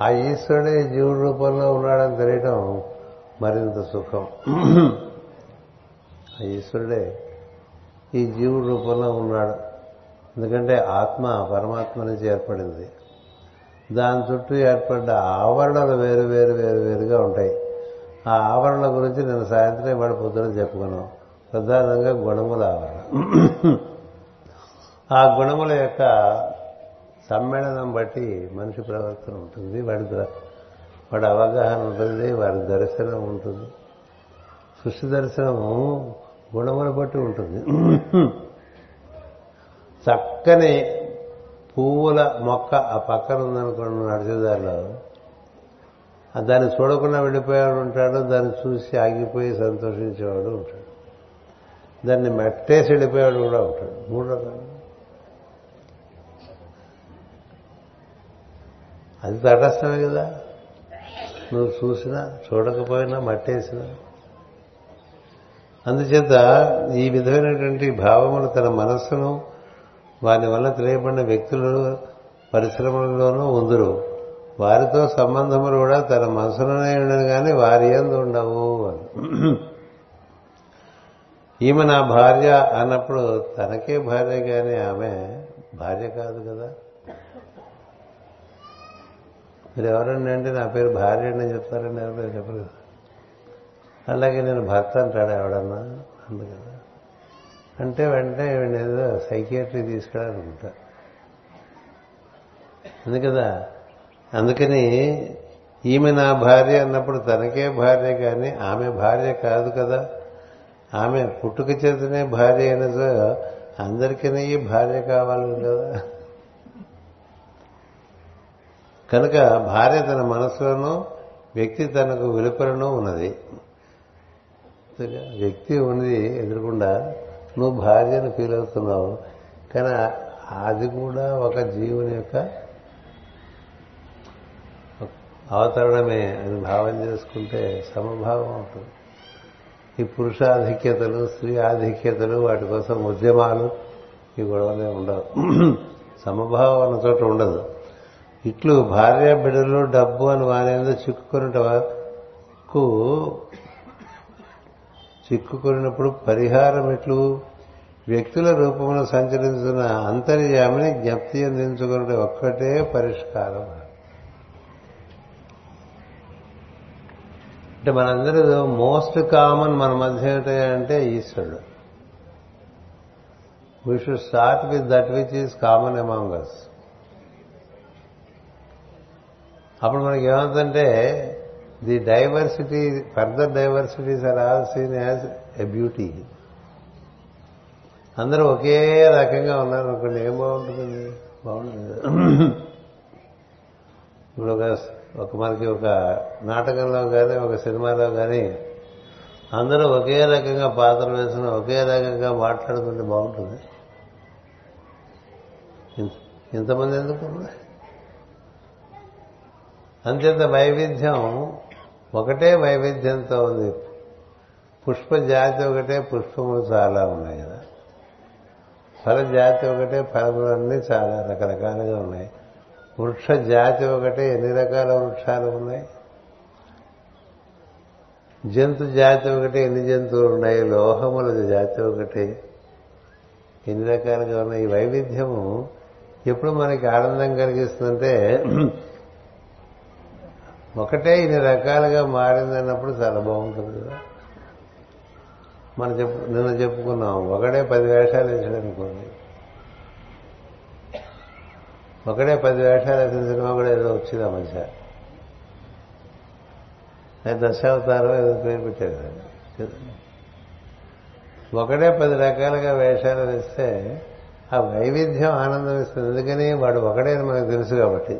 ఆ ఈశ్వరుడే జీవుడి రూపంలో ఉన్నాడని తెలియటం మరింత సుఖం. ఆ ఈశ్వరుడే ఈ జీవుడు రూపంలో ఉన్నాడు. ఎందుకంటే ఆత్మ పరమాత్మ నుంచి ఏర్పడింది. దాని చుట్టూ ఏర్పడ్డ ఆవరణలు వేరు వేరు వేరు వేరుగా ఉంటాయి. ఆ ఆవరణల గురించి నేను సాయంత్రం ఇవాళ పొద్దున చెప్పుకున్నాం ప్రధానంగా గుణముల ఆవరణ. ఆ గుణముల యొక్క సమ్మేళనం బట్టి మనిషి ప్రవర్తన ఉంటుంది. వాడి వాడి అవగాహన ఉంటుంది. వాడి దర్శనం ఉంటుంది. సృష్టి దర్శనము గుణమును బట్టి ఉంటుంది. చక్కని పువ్వుల మొక్క ఆ పక్కన ఉందనుకోండి నడిచేదారిలో దాన్ని చూడకుండా వెళ్ళిపోయాడు ఉంటాడు దాన్ని చూసి ఆగిపోయి సంతోషించేవాడు ఉంటాడు. దాన్ని మెట్టేసి వెళ్ళిపోయాడు కూడా ఉంటాడు. మూడు రకాలు. అది తటస్థమే కదా. నువ్వు చూసినా చూడకపోయినా మట్టేసినా. అందుచేత ఈ విధమైనటువంటి భావములు తన మనస్సును వారి వల్ల తెలియబడిన వ్యక్తులు పరిశ్రమలలోనూ ఉందరు. వారితో సంబంధములు కూడా తన మనసులోనే ఉండను కానీ వారి ఎందు ఉండవు అని. ఈమె నా భార్య అన్నప్పుడు తనకే భార్య కానీ ఆమె భార్య కాదు కదా. మీరు ఎవరండి అంటే నా పేరు భార్య అని చెప్తారండి ఎవరు చెప్పరు అలాగే నేను భర్త అంటాడు ఎవడన్నా అందు కదా అంటే వెంటనే ఏదో సైకియాట్రీ తీసుకెళ్ళాలనుకుంటా అందు కదా అందుకని ఈమె నా భార్య అన్నప్పుడు తనకే భార్య కానీ ఆమె భార్య కాదు కదా. ఆమె పుట్టుక చేతనే భార్య అయిన అందరికీ భార్య కావాలి కదా. కనుక భార్య తన మనసులోనూ వ్యక్తి తనకు వెలుపలను ఉన్నది. వ్యక్తి ఉన్నది ఎదురకుండా నువ్వు భార్యను ఫీల్ అవుతున్నావు. కానీ అది కూడా ఒక జీవుని యొక్క అవతరణమే అని భావం చేసుకుంటే సమభావం అవుతుంది ఈ పురుషాధిక్యతలు స్త్రీ ఆధిక్యతలు వాటి కోసం ఉద్యమాలు ఈ గొడవలే ఉండవు. సమభావం అన్న చోట ఉండదు. ఇట్లు భార్య బిడ్డలు డబ్బు అని వానేందో చిక్కుకున్నటకు చిక్కుకున్నప్పుడు పరిహారం ఎట్లు? వ్యక్తుల రూపంలో సంచరిస్తున్న అంతర్యామిని జ్ఞప్తి అందించుకున్నది ఒక్కటే పరిష్కారం. అంటే మనందరూ మోస్ట్ కామన్ మన మధ్య ఏంటంటే ఈశ్వరుడు. We should start with that which is common among us అప్పుడు మనకి ఏమవుతుందంటే the diversity further diversities are all seen as a beauty అందరూ ఒకే రకంగా ఉన్నారు ఒకళ్ళు ఏం బాగుంటుంది బాగుంటుంది ఇప్పుడు ఒక ఒక మనకి ఒక నాటకంలో కానీ ఒక సినిమాలో కానీ అందరూ ఒకే రకంగా పాత్రలు వేసిన ఒకే రకంగా మాట్లాడుకుంటే బాగుంటుంది. ఇంతమంది ఎందుకు? అంతేత వైవిధ్యం ఒకటే వైవిధ్యంతో ఉంది. పుష్ప జాతి ఒకటే పుష్పములు చాలా ఉన్నాయి కదా. ఫల జాతి ఒకటే ఫలములన్నీ చాలా రకరకాలుగా ఉన్నాయి. వృక్ష జాతి ఒకటే ఎన్ని రకాల వృక్షాలు ఉన్నాయి? జంతు జాతి ఒకటి ఎన్ని జంతువులు ఉన్నాయి? లోహముల జాతి ఒకటి ఎన్ని రకాలుగా ఉన్నాయి? ఈ వైవిధ్యము ఎప్పుడు మనకి ఆనందం కలిగిస్తుందంటే ఒకటే ఇన్ని రకాలుగా మారిందన్నప్పుడు చాలా బాగుంటుంది కదా. మనం చెప్పు నిన్న చెప్పుకున్నాం ఒకడే పది వేషాలు వేసాడు అనుకోండి ఒకడే పది వేషాలు వేసిన సినిమా కూడా ఏదో వచ్చింది ఆ మధ్య దశావతారం ఏదో పేరు పెట్టారు ఒకడే పది రకాలుగా వేషాలు వేస్తే ఆ వైవిధ్యం ఆనందం ఇస్తుంది. ఎందుకని వాడు ఒకడే అని మనకు తెలుసు కాబట్టి.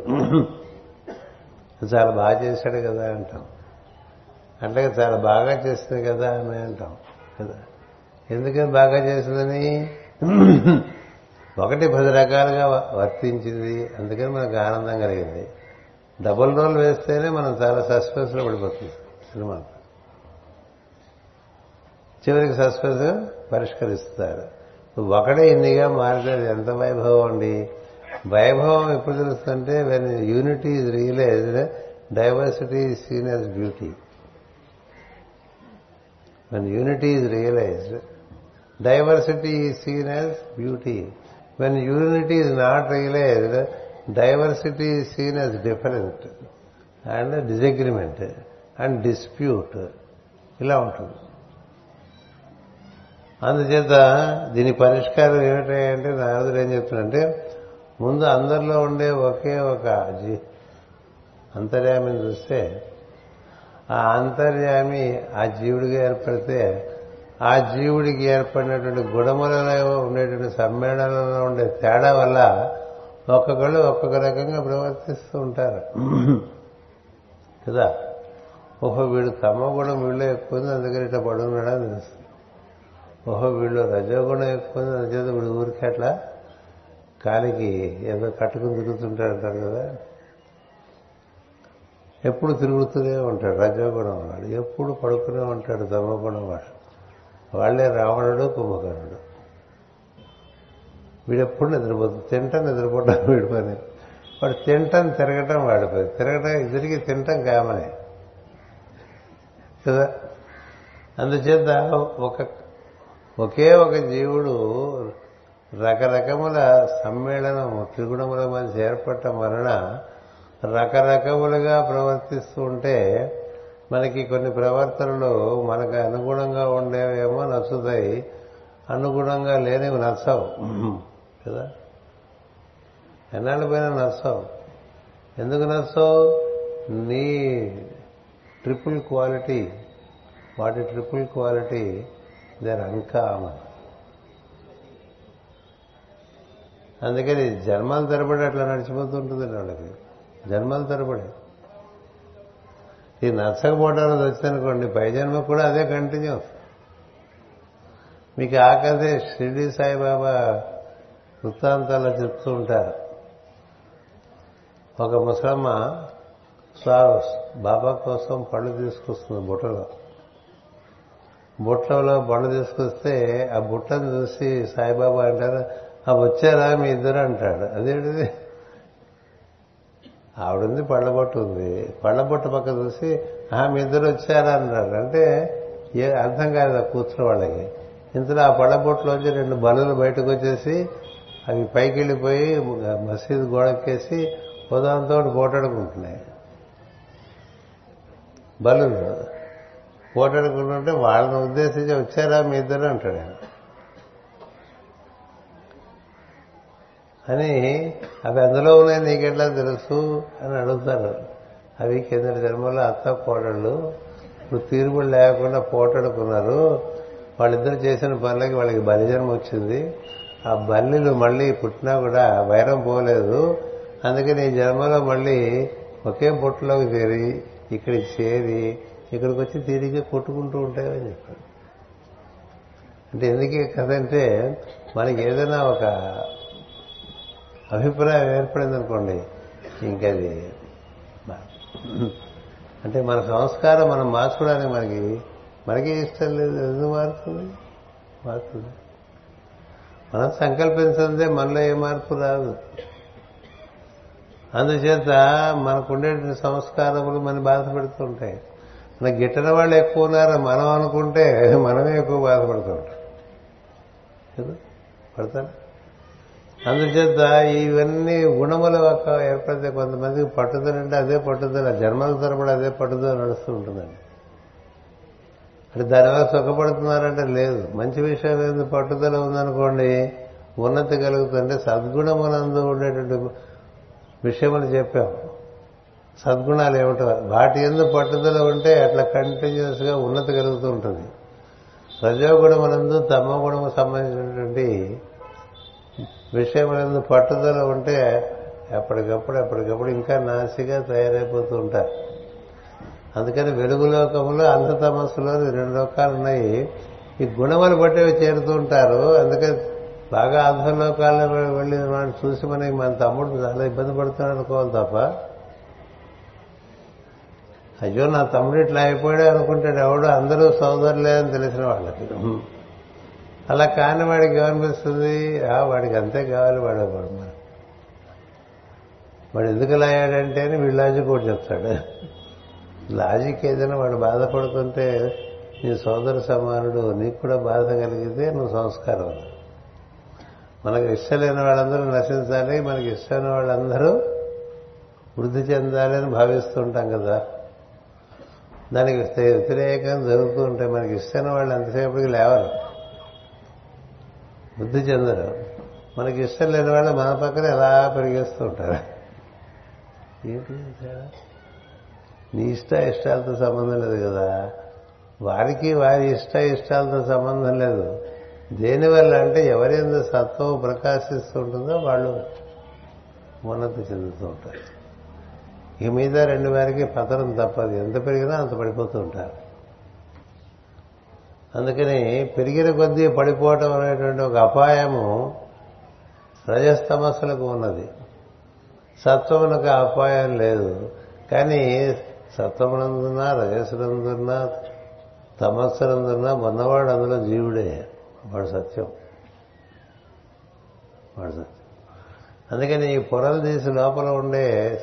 చాలా బాగా చేశాడు కదా అంటాం. అట్లాగే చాలా బాగా చేస్తుంది కదా అని అంటాం. కదా. ఎందుకని బాగా చేసిందని? ఒకటి పది రకాలుగా వర్తించింది. అందుకని మనకు ఆనందం కలిగింది. డబుల్ రోల్ వేస్తేనే మనం చాలా సస్పెన్స్లో పడిపోతుంది సినిమా చివరికి సస్పెన్స్ పరిష్కరిస్తారు. ఒకటే ఇన్నిగా మారితే ఎంత వైభవం అండి? వైభవం ఎప్పుడు తెలుస్తుంటే when unity is realised diversity is seen as beauty when unity is realised diversity is seen as beauty when unity is not realised diversity is seen as different and disagreement and dispute ఇలా ఉంటుంది. అందుచేత దీని పరిష్కారం ఏమిటంటే నారదుడు ఏం చెప్తున్నాడంటే ముందు అందరిలో ఉండే ఒకే ఒక జీ అంతర్యామిని చూస్తే ఆ అంతర్యామి ఆ జీవుడిగా ఏర్పడితే ఆ జీవుడికి ఏర్పడినటువంటి గుణములలో ఉండేటువంటి సమ్మేళనంలో ఉండే తేడా వల్ల ఒక్కొక్కళ్ళు ఒక్కొక్క రకంగా ప్రవర్తిస్తూ ఉంటారు. కదా? ఓహో వీడు తమగుణం వీళ్ళు ఎక్కువ ఉంది అందుకని ఇట్లా పడుకున్నాడని తెలుస్తుంది. ఓహో వీళ్ళు రజోగుణం ఎక్కువ ఉంది అందుచేత వీడు ఊరికి అట్లా కాలికి ఏదో కట్టుకుని తిరుగుతుంటాడు అంటారు కదా. ఎప్పుడు తిరుగుతూనే ఉంటాడు రజోగుణం వాడు. ఎప్పుడు పడుకునే ఉంటాడు తమగుణం వాడు. వాళ్ళే రావణుడు కుంభకర్ణుడు. వీడెప్పుడు నిద్రపోతుంది తింటాం నిద్రపోవడం వీడి పని. వాడు తింటాం తిరగటం వాడి పని. తిరగటం ఇద్దరికి తింటం కామనే. కదా. అందుచేత ఒక ఒకే ఒక జీవుడు రకరకముల సమ్మేళనము త్రిగుణముల మధ్య ఏర్పడటం వలన రకరకములుగా ప్రవర్తిస్తూ ఉంటే మనకి కొన్ని ప్రవర్తనలు మనకు అనుగుణంగా ఉండేవేమో నచ్చుతాయి అనుగుణంగా లేనివి నచ్చవు. కదా? ఎన్నాళ్ళు పోయినా నచ్చవు? ఎందుకు నచ్చవు? నీ ట్రిపుల్ క్వాలిటీ వాటి ట్రిపుల్ క్వాలిటీ దేర్ అన్కామన్. అందుకని జన్మల తరబడి అట్లా నడిచిపోతుంటుంది వాళ్ళకి. జన్మల తరబడి. ఈ నచ్చకపోవడానికి వచ్చిందనుకోండి పై జన్మ కూడా అదే కంటిన్యూ. మీకు ఆకదే షిర్డీ సాయిబాబా వృత్తాంతాలు చెప్తూ ఉంటారు. ఒక ముసలమ్మ స్వా బాబా కోసం పళ్ళు తీసుకొస్తుంది బుట్టలో. బుట్టలో పళ్ళు తీసుకొస్తే ఆ బుట్టను చూసి సాయిబాబా అంటారు ఆ వచ్చారా మీ ఇద్దరు అంటాడు. అదేంటిది? ఆవిడుంది పళ్ళబొట్టు ఉంది. పళ్ళబొట్టు పక్క చూసి ఆ మీ ఇద్దరు వచ్చారా? అన్నాడు అంటే ఏ అర్థం కాదు ఆ కూర్చున్న వాళ్ళకి. ఇంతలో ఆ పళ్ళబొట్టులోంచి రెండు బలులు బయటకు వచ్చేసి అవి పైకి వెళ్ళిపోయి మసీదు గోడకేసి ఉదాంతో పోటాడుకుంటున్నాయి. బలులు పోటాడుకుంటుంటే వాళ్ళని ఉద్దేశించి వచ్చారా మీ ఇద్దరు? అంటాడు అని అవి అందులో ఉన్నాయి నీకెట్లా తెలుసు అని అడుగుతారు. అవి కింద జన్మలో అత్త కోడళ్ళు. ఇప్పుడు తీరుబడి లేకుండా పోటాడుకున్నారు. వాళ్ళిద్దరు చేసిన పనులకి వాళ్ళకి బలిజన్మ వచ్చింది. ఆ బల్లిలు మళ్ళీ పుట్టినా కూడా వైరం పోలేదు. అందుకని ఈ జన్మలో మళ్ళీ ఒకే పొట్టులోకి చేరి ఇక్కడికి చేరి ఇక్కడికి వచ్చి తిరిగి కొట్టుకుంటూ ఉంటాయని చెప్పాడు. అంటే ఎందుకే కదంటే కథ అంటే మనకి ఏదైనా ఒక అభిప్రాయం ఏర్పడింది అనుకోండి ఇంకది అంటే మన సంస్కారం మనం మార్చుకోవడానికి మనకి మనకి ఇష్టం లేదు ఎందుకు మారుతుంది? మారుతుంది. మనం సంకల్పించిందే మనలో ఏ మార్పు రాదు. అందుచేత మనకుండే సంస్కారములు మన బాధపడుతూ ఉంటాయి. మన గిట్టన వాళ్ళు ఎక్కువ ఉన్నారని మనం అనుకుంటే మనమే ఎక్కువ బాధపడుతూ ఉంటాం. కదా? పడతారా? అందుచేత ఇవన్నీ గుణముల యొక్క ఏర్పడితే కొంతమందికి పట్టుదల అంటే అదే పట్టుదల జన్మల తరబడి అదే పట్టుదల నడుస్తూ ఉంటుందండి. అంటే దానివల్ల సుఖపడుతున్నారంటే లేదు. మంచి విషయం ఏంది? పట్టుదల ఉందనుకోండి ఉన్నతి కలుగుతుంటే సద్గుణమునందు ఉండేటువంటి విషయములు చెప్పాం. సద్గుణాలు ఏమిటో? వాటి ఎందు పట్టుదల ఉంటే అట్లా కంటిన్యూస్గా ఉన్నతి కలుగుతూ ఉంటుంది. రజోగుణమునందు తమ గుణము సంబంధించినటువంటి విషయములందు పట్టుదల ఉంటే ఎప్పటికప్పుడు ఎప్పటికప్పుడు ఇంకా నాసిగా తయారైపోతూ ఉంటారు. అందుకని వెలుగు లోకములో అంధతమస్సులో రెండు లోకాలు ఉన్నాయి. ఈ గుణములు బట్టి చేరుతూ ఉంటారు. అందుకని బాగా అధోలోకాల్లో వెళ్ళిన వాడిని చూసి మనకి మన తమ్ముడు చాలా ఇబ్బంది పడుతున్నాడు అనుకోవాలి తప్ప. అయ్యో నా తమ్ముడు ఇట్లా అయిపోయాడు అనుకుంటాడు ఎవడు అందరూ సోదరులే అని తెలిసిన వాళ్ళకి. అలా కాని వాడికి ఏమనిపిస్తుంది? ఆ వాడికి అంతే కావాలి వాడు వాడు మరి. వాడు ఎందుకు ఇలా అయ్యాడంటే అని వీళ్ళ లాజిక్ కూడా చెప్తాడు. లాజిక్ ఏదైనా వాడు బాధపడుతుంటే నీ సోదర సమానుడు నీకు కూడా బాధ కలిగితే నువ్వు సంస్కారం మనకు ఇష్టం లేని వాళ్ళందరూ నశించాలి మనకి ఇష్టమైన వాళ్ళందరూ వృద్ధి చెందాలి అని భావిస్తుంటాం కదా. దానికి వ్యతిరేకం జరుగుతూ ఉంటాయి మనకి ఇష్టమైన వాళ్ళు ఎంతసేపటికి లేవరు. వృద్ధి చెందరు. మనకి ఇష్టం లేని వాళ్ళు మన పక్కన ఎలా పెరిగేస్తూ ఉంటారు. ఏంటి నీ ఇష్ట ఇష్టాలతో సంబంధం లేదు కదా. వారికి వారి ఇష్ట ఇష్టాలతో సంబంధం లేదు. దేనివల్ల అంటే ఎవరి సత్వం ప్రకాశిస్తూ ఉంటుందో వాళ్ళు ఉన్నతి చెందుతూ ఉంటారు. ఈ మీద రెండు వారికి పతనం తప్పదు. ఎంత పెరిగినా అంత పడిపోతూ ఉంటారు. అందుకని పెరిగిన కొద్దీ పడిపోవటం అనేటువంటి ఒక అపాయము రజస్తమస్సులకు ఉన్నది. సత్వమునకు అపాయం లేదు. కానీ సత్వమునందున్నా రజస్సునందున్నా తమస్సునందున్నా ఉన్నవాడు అందులో జీవుడే. వాడు సత్యం. వాడు సత్యం. అందుకని ఈ పొరలు తీసి లోపల ఉండే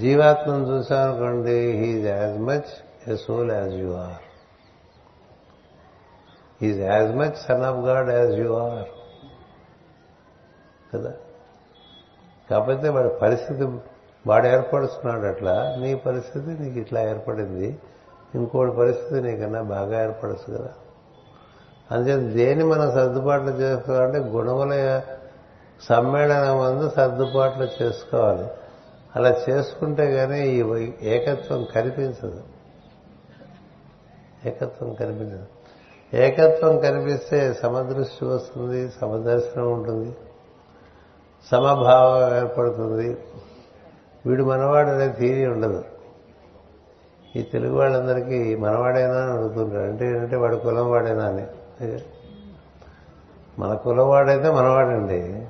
జీవాత్మను చూసామనుకోండి he's as much a soul as you are is as much son of God as you are కదా? కాకపోతే వాడి పరిస్థితి వాడు ఏర్పరుస్తున్నాడు అట్లా. నీ పరిస్థితి నీకు ఇట్లా ఏర్పడింది. ఇంకోటి పరిస్థితి నీకన్నా బాగా ఏర్పడచ్చు కదా? అందుచేత దేని మనం సర్దుబాట్లు చేసుకోవాలంటే గుణముల సమ్మేళనం అందు సర్దుబాట్లు చేసుకోవాలి. అలా చేసుకుంటే కానీ ఈ ఏకత్వం కనిపించదు. ఏకత్వం కనిపించదు. ఏకత్వం కనిపిస్తే సమదృష్టి వస్తుంది సమదర్శనం ఉంటుంది సమభావం ఏర్పడుతుంది. వీడు మనవాడు అనే తీరి ఉండదు. ఈ తెలుగు వాళ్ళందరికీ మనవాడైనా అని అడుగుతుంటారు. అంటే ఏంటంటే వాడు కులం వాడైనా అని. మన కులవాడైతే మనవాడండి.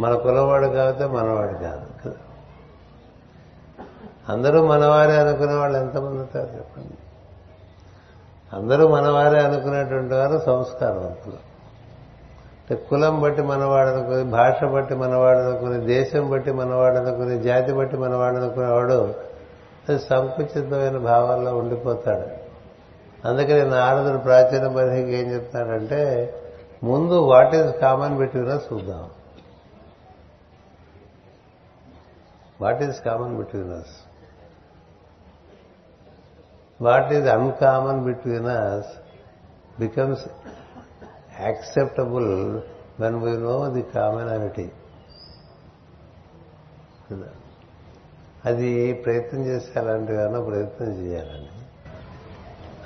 మన కులవాడు కాకపోతే మనవాడు కాదు కదా. అందరూ మనవారే అనుకునే వాళ్ళు ఎంతమంది ఉంటారు చెప్పండి. అందరూ మనవారే అనుకునేటువంటి వారు సంస్కారవంతులు అంటే కులం బట్టి మనవాడు అనుకుని భాష బట్టి మనవాడు అనుకుని దేశం బట్టి మనవాడు అనుకుని జాతి బట్టి మనవాడు అనుకునేవాడు సంకుచితమైన భావాల్లో ఉండిపోతాడు. అందుకని నారదుడు ప్రాచీన పరిధికి ఏం చెప్తాడంటే ముందు వాట్ ఈజ్ కామన్ బిట్వీన్ చూద్దాం. What is common between us what is uncommon between us becomes acceptable when we know the commonality అది ప్రయత్నం చేస్తే అలాంటివన్నా ప్రయత్నం చేయాలండి.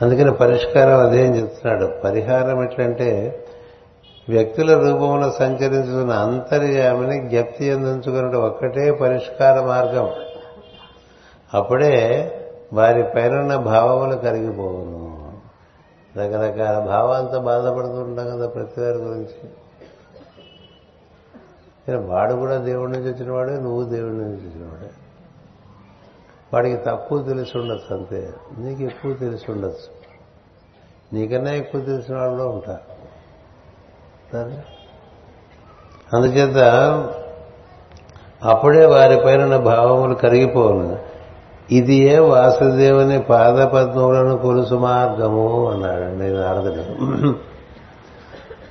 అందుకని పరిష్కారం అదేం చెప్తున్నాడు. పరిహారం ఎట్లంటే వ్యక్తుల రూపంలో సంచరించుకున్న అంతర్యామిని జ్ఞప్తి అందించుకున్నట్టు ఒక్కటే పరిష్కార మార్గం. అప్పుడే వారి పైన భావములు కరిగిపోవును. రకరకాల భావాలతో బాధపడుతూ ఉంటాం కదా ప్రతి వారి గురించి వాడు కూడా దేవుడి నుంచి వచ్చినవాడే నువ్వు దేవుడి నుంచి వచ్చినవాడే వాడికి తక్కువ తెలిసి ఉండొచ్చు అంతే. నీకు ఎక్కువ తెలిసి ఉండొచ్చు. నీకన్నా ఎక్కువ తెలిసిన వాళ్ళు కూడా ఉంటారు అందుచేత అప్పుడే వారి పైన భావములు కరిగిపోను ఇది ఏ వాసుదేవుని పాదపద్మములను కొలుసు మార్గము అన్నాడండి నారదుడు.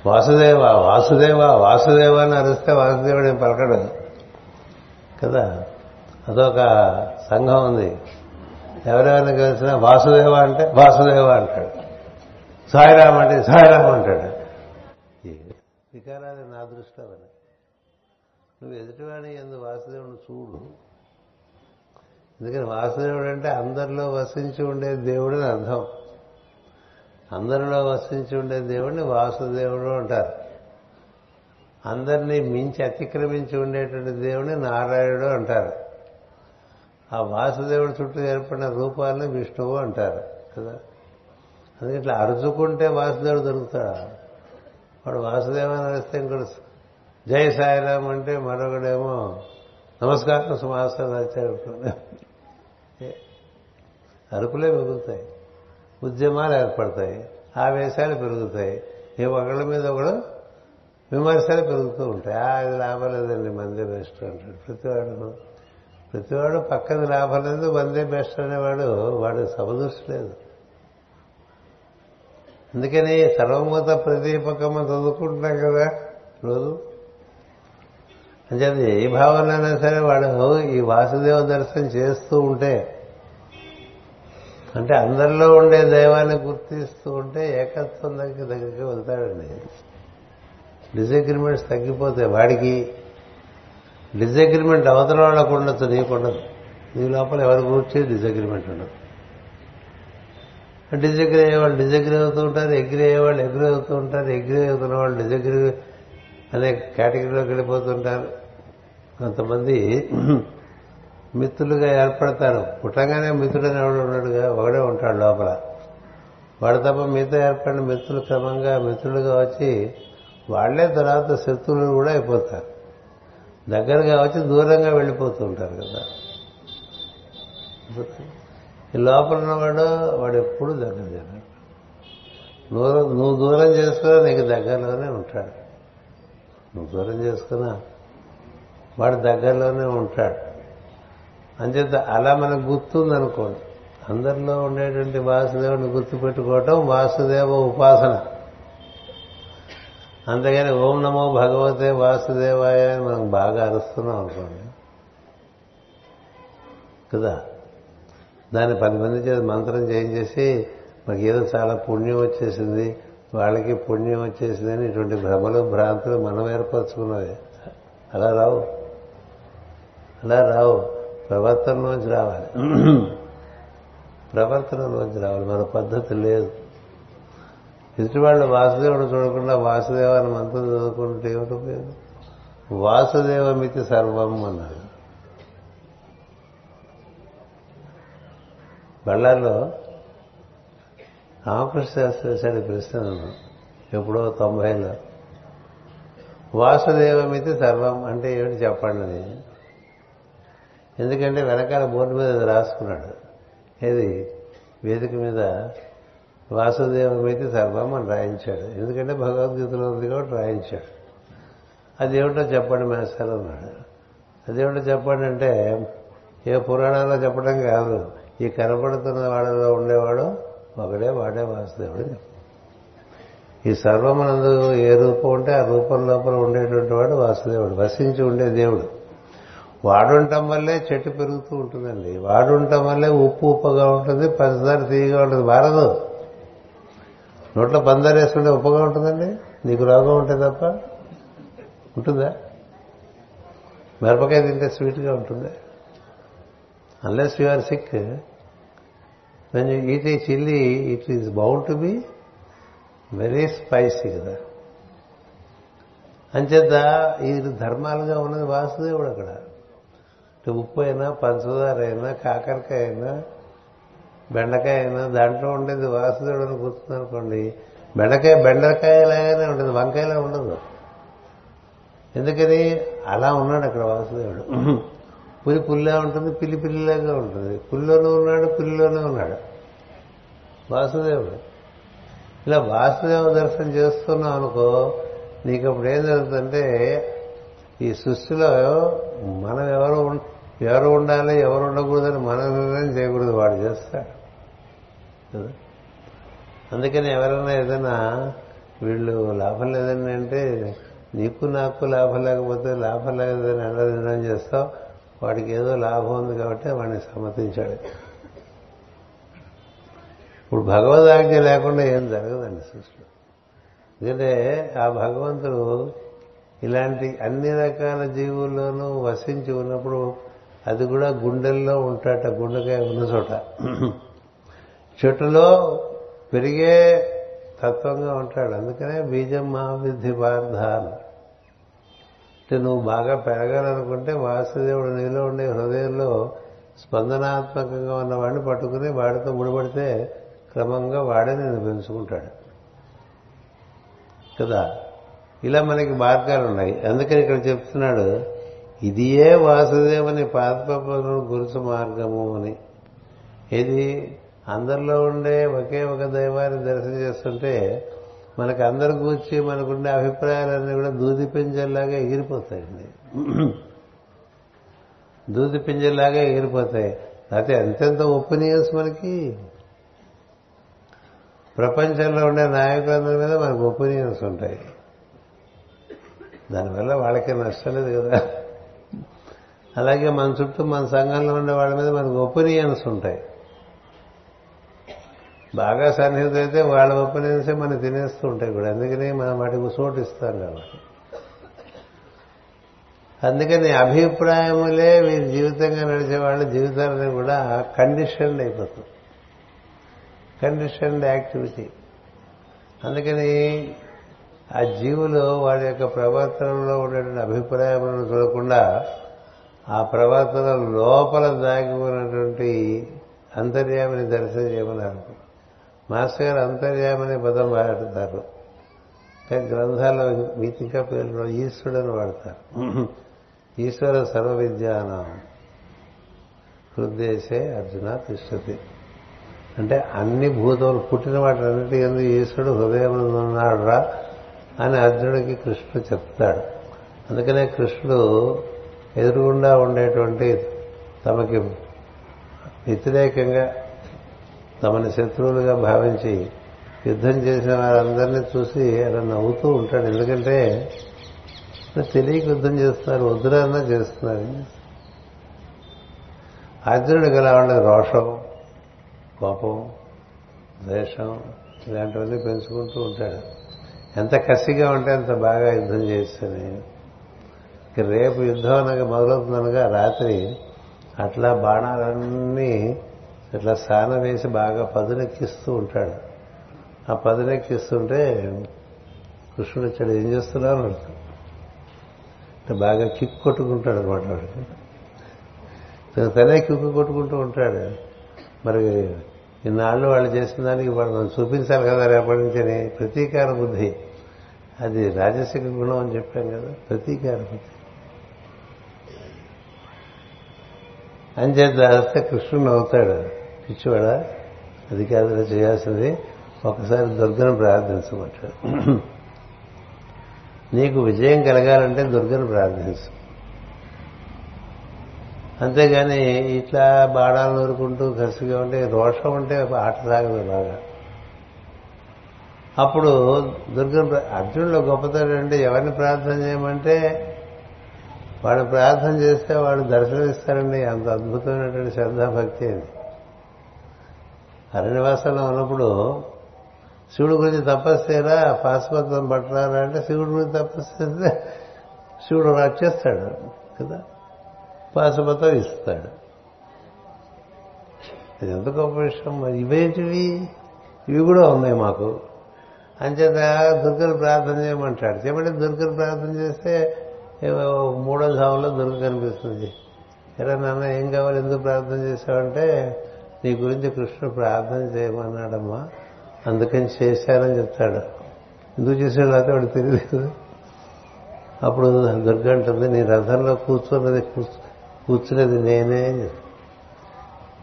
వాసుదేవ వాసుదేవ వాసుదేవ అని అరిస్తే వాసుదేవుడు పలకడు? కదా? అదొక సంఘం ఉంది. ఎవరెవరిని కలిసినా వాసుదేవ అంటే వాసుదేవ అంటాడు. సాయిరామ్ అంటే సాయిరామ్ అంటాడు. వికారాలు నా దృష్టిలో అవన్నీ నువ్వు ఎదుటివాడి ఎందు వాసుదేవుని చూడు. ఎందుకని వాసుదేవుడు అంటే అందరిలో వసించి ఉండే దేవుడు అని అర్థం. అందరిలో వసించి ఉండే దేవుడిని వాసుదేవుడు అంటారు. అందరినీ మించి అతిక్రమించి ఉండేటువంటి దేవుడిని నారాయణుడు అంటారు. ఆ వాసుదేవుడి చుట్టూ ఏర్పడిన రూపాలని విష్ణువు అంటారు కదా? అందుకే ఇట్లా అరుచుకుంటే వాసుదేవుడు దొరుకుతాడు? వాడు వాసుదేవని అరిస్తే ఇంకోటి జై సాయిరామ్ అంటే మరొకడేమో నమస్కారం సుమాసం వచ్చారు అరుపులే మిగులుతాయి. ఉద్యమాలు ఏర్పడతాయి. ఆవేశాలు పెరుగుతాయి. ఏ ఒకళ్ళ మీద ఒకడు విమర్శలు పెరుగుతూ ఉంటాయి. ఆ లాభం లేదండి మందే బెస్ట్ అంటాడు. ప్రతివాడు ప్రతివాడు పక్కది లాభం లేదు మందే బెస్ట్ అనేవాడు వాడు సమదృష్టి లేదు. అందుకని సర్వమూత ప్రదీపకం చదువుకుంటున్నాం కదా రోజు. అంటే ఏ భావనైనా సరే వాడు ఈ వాసుదేవ దర్శనం చేస్తూ ఉంటే అంటే అందరిలో ఉండే దైవాన్ని గుర్తిస్తూ ఉంటే ఏకత్వం దగ్గర దగ్గరికి వెళ్తాడండి డిజగ్రిమెంట్స్ తగ్గిపోతాయి. వాడికి డిజగ్రిమెంట్ అవతల వాళ్ళకు ఉండొచ్చు నీకు ఉండదు నీ లోపల ఎవరి గురించి డిజగ్రిమెంట్ ఉండదు. డిజగ్రీ అయ్యేవాళ్ళు డిజగ్రీ అవుతూ ఉంటారు ఎగ్రీ అయ్యేవాళ్ళు ఎగ్రీ అవుతూ ఉంటారు ఎగ్రీ అవుతున్న వాళ్ళు డిజగ్రీ అనే కేటగిరీలోకి వెళ్ళిపోతుంటారు. కొంతమంది మిత్రులుగా ఏర్పడతారు పుట్టగానే మిత్రుడని ఎవడు ఉన్నాడుగా ఒకడే ఉంటాడు లోపల. వాడు తప్ప మీతో ఏర్పడిన మిత్రులు క్రమంగా మిత్రులుగా వచ్చి వాళ్ళే తర్వాత శత్రువులు కూడా అయిపోతారు. దగ్గరగా వచ్చి దూరంగా వెళ్ళిపోతూ ఉంటారు కదా. ఈ లోపల ఉన్నవాడు వాడు ఎప్పుడు దగ్గర జరగడు. నువ్వు నువ్వు దూరం చేసుకున్నా నీకు దగ్గరలోనే ఉంటాడు. నువ్వు దూరం చేసుకున్నా వాడు దగ్గరలోనే ఉంటాడు. అంచేత అలా మనకు గుర్తుందనుకోండి. అందరిలో ఉండేటువంటి వాసుదేవుని గుర్తుపెట్టుకోవటం వాసుదేవ ఉపాసన. అంతేగాని ఓం నమో భగవతే వాసుదేవాయ అని మనం బాగా అరుస్తున్నాం అనుకోండి. కదా? దాన్ని పది మంది చేసి మంత్రం చేయించేసి మనకి ఏదో చాలా పుణ్యం వచ్చేసింది వాళ్ళకి పుణ్యం వచ్చేసింది అని ఇటువంటి భ్రమలు భ్రాంతులు మనం ఏర్పరచుకున్నవి. అలా రావు. అలా రావు. ప్రవర్తనలోంచి రావాలి. ప్రవర్తనలోంచి రావాలి. మన పద్ధతి లేదు. ఎదుటివాళ్ళు వాసుదేవుడు చూడకుండా వాసుదేవాన్ని మంత్రం చదువుకుంటే ఏమిటి ఉపయోగం? వాసుదేవమితి సర్వం అన్నాడు బళ్ళారిలో రామకృష్ణ శాస్త్రి వేశాడు ప్రశ్న ఎప్పుడో తొంభైలో. వాసుదేవమితి సర్వం అంటే ఏమిటి చెప్పండి అని. ఎందుకంటే వెనకాల బోర్డు మీద రాసుకున్నాడు. ఏది? వేదిక మీద వాసుదేవమైతే సర్వం అని రాయించాడు. ఎందుకంటే భగవద్గీతలో ఉంది కాబట్టి రాయించాడు. అదేమిటో చెప్పండి మేస్తారు అన్నాడు. అదేమిటో చెప్పండి అంటే ఏ పురాణాల్లో చెప్పడం కాదు. ఈ కనపడుతున్న వాడలో ఉండేవాడు ఒకడే వాడే వాసుదేవుడు. ఈ సర్వమనందు ఏ రూపం ఉంటే ఆ రూపం లోపల ఉండేటువంటి వాడు వాసుదేవుడు. వసించి ఉండే దేవుడు. వాడుండటం వల్లే చెట్టు పెరుగుతూ ఉంటుందండి. వాడుండటం వల్లే ఉప్పు ఉప్పుగా ఉంటుంది పంచదార తీయగా ఉంటుంది. వారదు నోట్లో పందారు వేసుకుంటే ఉప్పుగా ఉంటుందండి? నీకు రోగం ఉంటే తప్ప? ఉంటుందా? మిరపకాయ తింటే స్వీట్గా ఉంటుంది? Unless you are sick when eat a chilli it is bound to be very spicy కదా. అంచేత ఈ ధర్మాలుగా ఉన్నది వాసుదేవుడు అక్కడ. ఉప్పు అయినా పంచదార అయినా కాకరకాయ అయినా బెండకాయ అయినా దాంట్లో ఉండేది వాసుదేవుడు అని గుర్తుందనుకోండి బెండకాయ బెండకాయలాగానే ఉంటుంది వంకాయలా ఉండదు. ఎందుకని? అలా ఉన్నాడు అక్కడ వాసుదేవుడు. పులి పుల్లా ఉంటుంది పిల్లి పిల్లిలాగా ఉంటుంది. పుల్లిలోనే ఉన్నాడు పిల్లిలోనే ఉన్నాడు. వాసుదేవుడు. ఇలా వాసుదేవ దర్శనం చేస్తున్నావు అనుకో నీకు అప్పుడు ఏం జరుగుతుందంటే ఈ సృష్టిలో మనం ఎవరు ఎవరు ఉండాలి ఎవరు ఉండకూడదని మన నిర్ణయం చేయకూడదు వాడు చేస్తాడు. కదా? అందుకని ఎవరైనా ఏదైనా వీళ్ళు లాభం లేదని అంటే నీకు నాకు లాభం లేకపోతే లాభం లేదని ఎలా నిర్ణయం చేస్తావు? వాడికి ఏదో లాభం ఉంది కాబట్టి వాడిని సమ్మతించాడు ఇప్పుడు భగవదాజ్ఞ లేకుండా ఏం జరగదండి సృష్టిలో. ఎందుకంటే ఆ భగవంతుడు ఇలాంటి అన్ని రకాల జీవుల్లోనూ వసించి ఉన్నప్పుడు అది కూడా గుండెల్లో ఉంటాట గుండెకాయ ఉన్న చోట. చెట్టులో పెరిగే తత్వంగా ఉంటాడు. అందుకనే బీజం మా విద్ధి అంటే నువ్వు బాగా పెరగాలనుకుంటే వాసుదేవుడు నీలో ఉండే హృదయంలో స్పందనాత్మకంగా ఉన్నవాడిని పట్టుకుని వాడితో ముడిపడితే క్రమంగా వాడే నేను పెంచుకుంటాడు. కదా? ఇలా మనకి మార్గాలు ఉన్నాయి అందుకని ఇక్కడ చెప్తున్నాడు ఇదియే వాసుదేవుని పాదపను గురుసు మార్గము అని. ఇది అందరిలో ఉండే ఒకే ఒక దైవాన్ని దర్శనం చేస్తుంటే మనకు అందరి కూర్చి మనకుండే అభిప్రాయాలన్నీ కూడా దూది పింజల్లాగా ఎగిరిపోతాయండి. దూది పింజల్లాగా ఎగిరిపోతాయి. అయితే ఎంతెంత ఒపీనియన్స్ మనకి? ప్రపంచంలో ఉండే నాయకులందరి మీద మనకు ఒపీనియన్స్ ఉంటాయి. దానివల్ల వాళ్ళకి నష్టం లేదు కదా. అలాగే మన చుట్టూ మన సంఘంలో ఉండే వాళ్ళ మీద మనకు ఒపీనియన్స్ ఉంటాయి. బాగా సన్నిహితం అయితే వాళ్ళ ఒపీనియన్సే మనం తినేస్తూ ఉంటాయి కూడా. అందుకని మనం వాటికి చోటు ఇస్తాం కాబట్టి అందుకని అభిప్రాయములే వీరి జీవితంగా నడిచే వాళ్ళ జీవితాలని కూడా కండిషన్డ్ అయిపోతుంది కండిషన్డ్ యాక్టివిటీ అందుకని ఆ జీవులు వాడి యొక్క ప్రవర్తనలో ఉండేటువంటి అభిప్రాయములను చూడకుండా ఆ ప్రవర్తన లోపల దాగి ఉన్నటువంటి అంతర్యామిని దర్శనం చేయమన్నారు. మాస్టర్ గారు అంతర్యామని పదం వాడతారు. గ్రంథాల్లో మీతిగా పేర్లు ఈశ్వరుడని వాడతారు. ఈశ్వర సర్వ విద్యానం హృదయసే అర్జున తిష్టతి. అంటే అన్ని భూతములు పుట్టిన వాటినన్నిటి ఎందుకు ఈశ్వరుడు హృదయం ఉన్నాడు రా అని అర్జునుడికి కృష్ణుడు చెప్తాడు. అందుకనే కృష్ణుడు ఎదురుగుండా ఉండేటువంటి తమకి వ్యతిరేకంగా తమని శత్రువులుగా భావించి యుద్ధం చేసిన వారందరినీ చూసి అలా నవ్వుతూ ఉంటాడు. ఎందుకంటే తెలియక యుద్ధం చేస్తున్నారు వద్దురన్నా చేస్తున్నారు. అర్జునుడికి అలా ఉండదు రోషం కోపం ద్వేషం ఇలాంటివన్నీ పెంచుకుంటూ ఉంటాడు. ఎంత కసిగా ఉంటే అంత బాగా యుద్ధం చేస్తుంది రేపు యుద్ధం అనగా మొదలవుతుందనగా రాత్రి అట్లా బాణాలన్నీ ఇట్లా సాన వేసి బాగా పదునెక్కిస్తూ ఉంటాడు. ఆ పదునెక్కిస్తుంటే కృష్ణుడు వచ్చాడు ఏం చేస్తున్నావు? అంటే బాగా కిక్ కొట్టుకుంటాడు అనమాట వాడికి. తనే కిక్కు కొట్టుకుంటూ ఉంటాడు. మరి ఇన్నాళ్ళు వాళ్ళు చేసిన దానికి వాడు మనం చూపించాలి కదా రేపటి నుంచి ప్రతీకార బుద్ధి. అది రాజసిక గుణం అని చెప్పాం కదా ప్రతీకార బుద్ధి. అని చేస్తే కృష్ణుడు అవుతాడు. పిచ్చివాడా? అది కాదు చేయాల్సింది. ఒకసారి దుర్గను ప్రార్థించమంటాడు. నీకు విజయం కలగాలంటే దుర్గను ప్రార్థించు. అంతేగాని ఇట్లా బాణాలు నూరుకుంటూ కసిగా ఉంటే రోషం ఉంటే ఆట సాగదు బాగా. అప్పుడు దుర్గం అర్జునుడు గొప్పతనం అంటే ఎవరిని ప్రార్థన చేయమంటే వాడు ప్రార్థన చేస్తే వాడు దర్శనమిస్తారండి. అంత అద్భుతమైనటువంటి శ్రద్ధాభక్తి అది. అరణ్యవాసంలో ఉన్నప్పుడు శివుడి గురించి తపస్సు చేయరా పాశుపత్రం పట్టరారా అంటే శివుడి గురించి తపస్సు చేస్తే శివుడు వచ్చేస్తాడు కదా? పాశుపత్రం ఇస్తాడు. ఇది ఎంత గొప్ప విషయం. మరి ఇవేంటివి? ఇవి కూడా ఉన్నాయి మాకు. అంచేత దుర్గను ప్రార్థన చేయమంటాడు. చెప్పండి దుర్గను ప్రార్థన చేస్తే మూడో జాములో దుర్గ కనిపిస్తుంది. ఎరా నాన్న ఏం కావాలి? ఎందుకు ప్రార్థన చేశావంటే నీ గురించి కృష్ణుడు ప్రార్థన చేయమన్నాడమ్మా. అందుకని చేశానని చెప్తాడు. ఎందుకు చేశాడు? అయితే వాడు తెలియదు. అప్పుడు దుర్గ అంటుంది నీ రథంలో కూర్చున్నది కూర్చునేది నేనే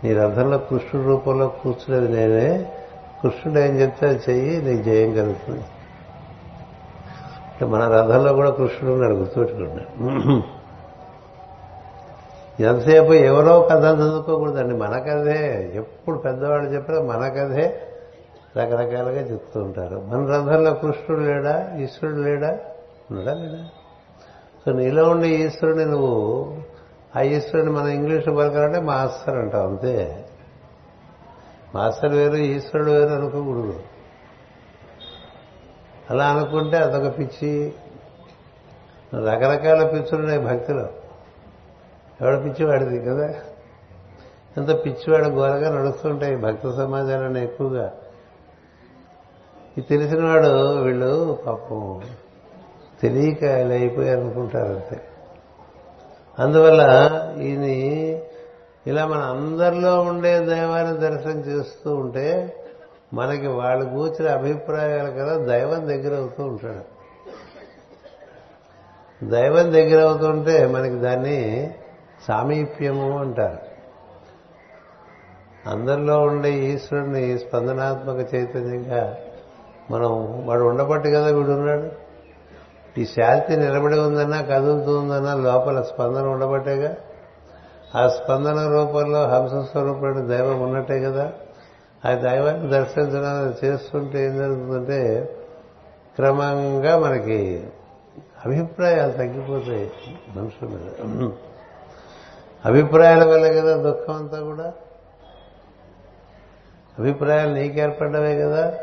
నీ రథంలో కృష్ణుడు రూపంలో కూర్చునేది నేనే. కృష్ణుడు ఏం చెప్తే అది చెయ్యి నీకు జయం కలుగుతుంది. మన రథంలో కూడా కృష్ణుడు ఉన్నాడు గుర్తుపెట్టుకున్నాడు ఎంతసేపు ఎవరో కథ చదువుకోకూడదండి మన కథే. ఎప్పుడు పెద్దవాళ్ళు చెప్పినా మన కథే రకరకాలుగా చెప్తూ ఉంటారు. మన రథంలో కృష్ణుడు లేడా ఈశ్వరుడు లేడా? ఉన్నాడా లేడా సో నీలో ఉండే ఈశ్వరుని నువ్వు ఆ ఈశ్వరుని మనం ఇంగ్లీష్ పలకాలంటే మాస్టర్ అంటావు అంతే. మాస్టర్ వేరు ఈశ్వరుడు వేరు అనుకోకూడదు. అలా అనుకుంటే అదొక పిచ్చి. రకరకాల పిచ్చులున్నాయి భక్తిలో. ఎవడ పిచ్చివాడిది కదా? ఎంత పిచ్చివాడు ఘోరగా నడుస్తుంటాయి భక్త సమాజాలను ఎక్కువగా. ఇది తెలిసినవాడు వీళ్ళు పాపం తెలియక ఇలా అయిపోయారు అనుకుంటారు అంతే. అందువల్ల ఈయన ఇలా మన అందరిలో ఉండే దైవాన్ని దర్శనం చేస్తూ ఉంటే మనకి వాళ్ళు కూర్చిన అభిప్రాయాలు కదా దైవం దగ్గర అవుతూ ఉంటాడు. దైవం దగ్గర అవుతుంటే మనకి దాన్ని సామీప్యము అంటారు. అందరిలో ఉండే ఈశ్వరుని స్పందనాత్మక చైతన్యంగా మనం వాడు ఉండబట్టి కదా వీడు ఉన్నాడు. ఈ శాంతి నిలబడి ఉందన్నా కదులుతుందన్నా లోపల స్పందన ఉండబట్టేగా? ఆ స్పందన రూపంలో హంస స్వరూపుడు దైవం ఉన్నట్టే కదా? ఆ దైవాన్ని దర్శించడం చేస్తుంటే ఏం జరుగుతుందంటే క్రమంగా మనకి అభిప్రాయాలు తగ్గిపోతాయి మనుషుల మీద. అభిప్రాయాల వల్ల కదా దుఃఖం అంతా కూడా. అభిప్రాయాలు నీకు ఏర్పడ్డవే కదా.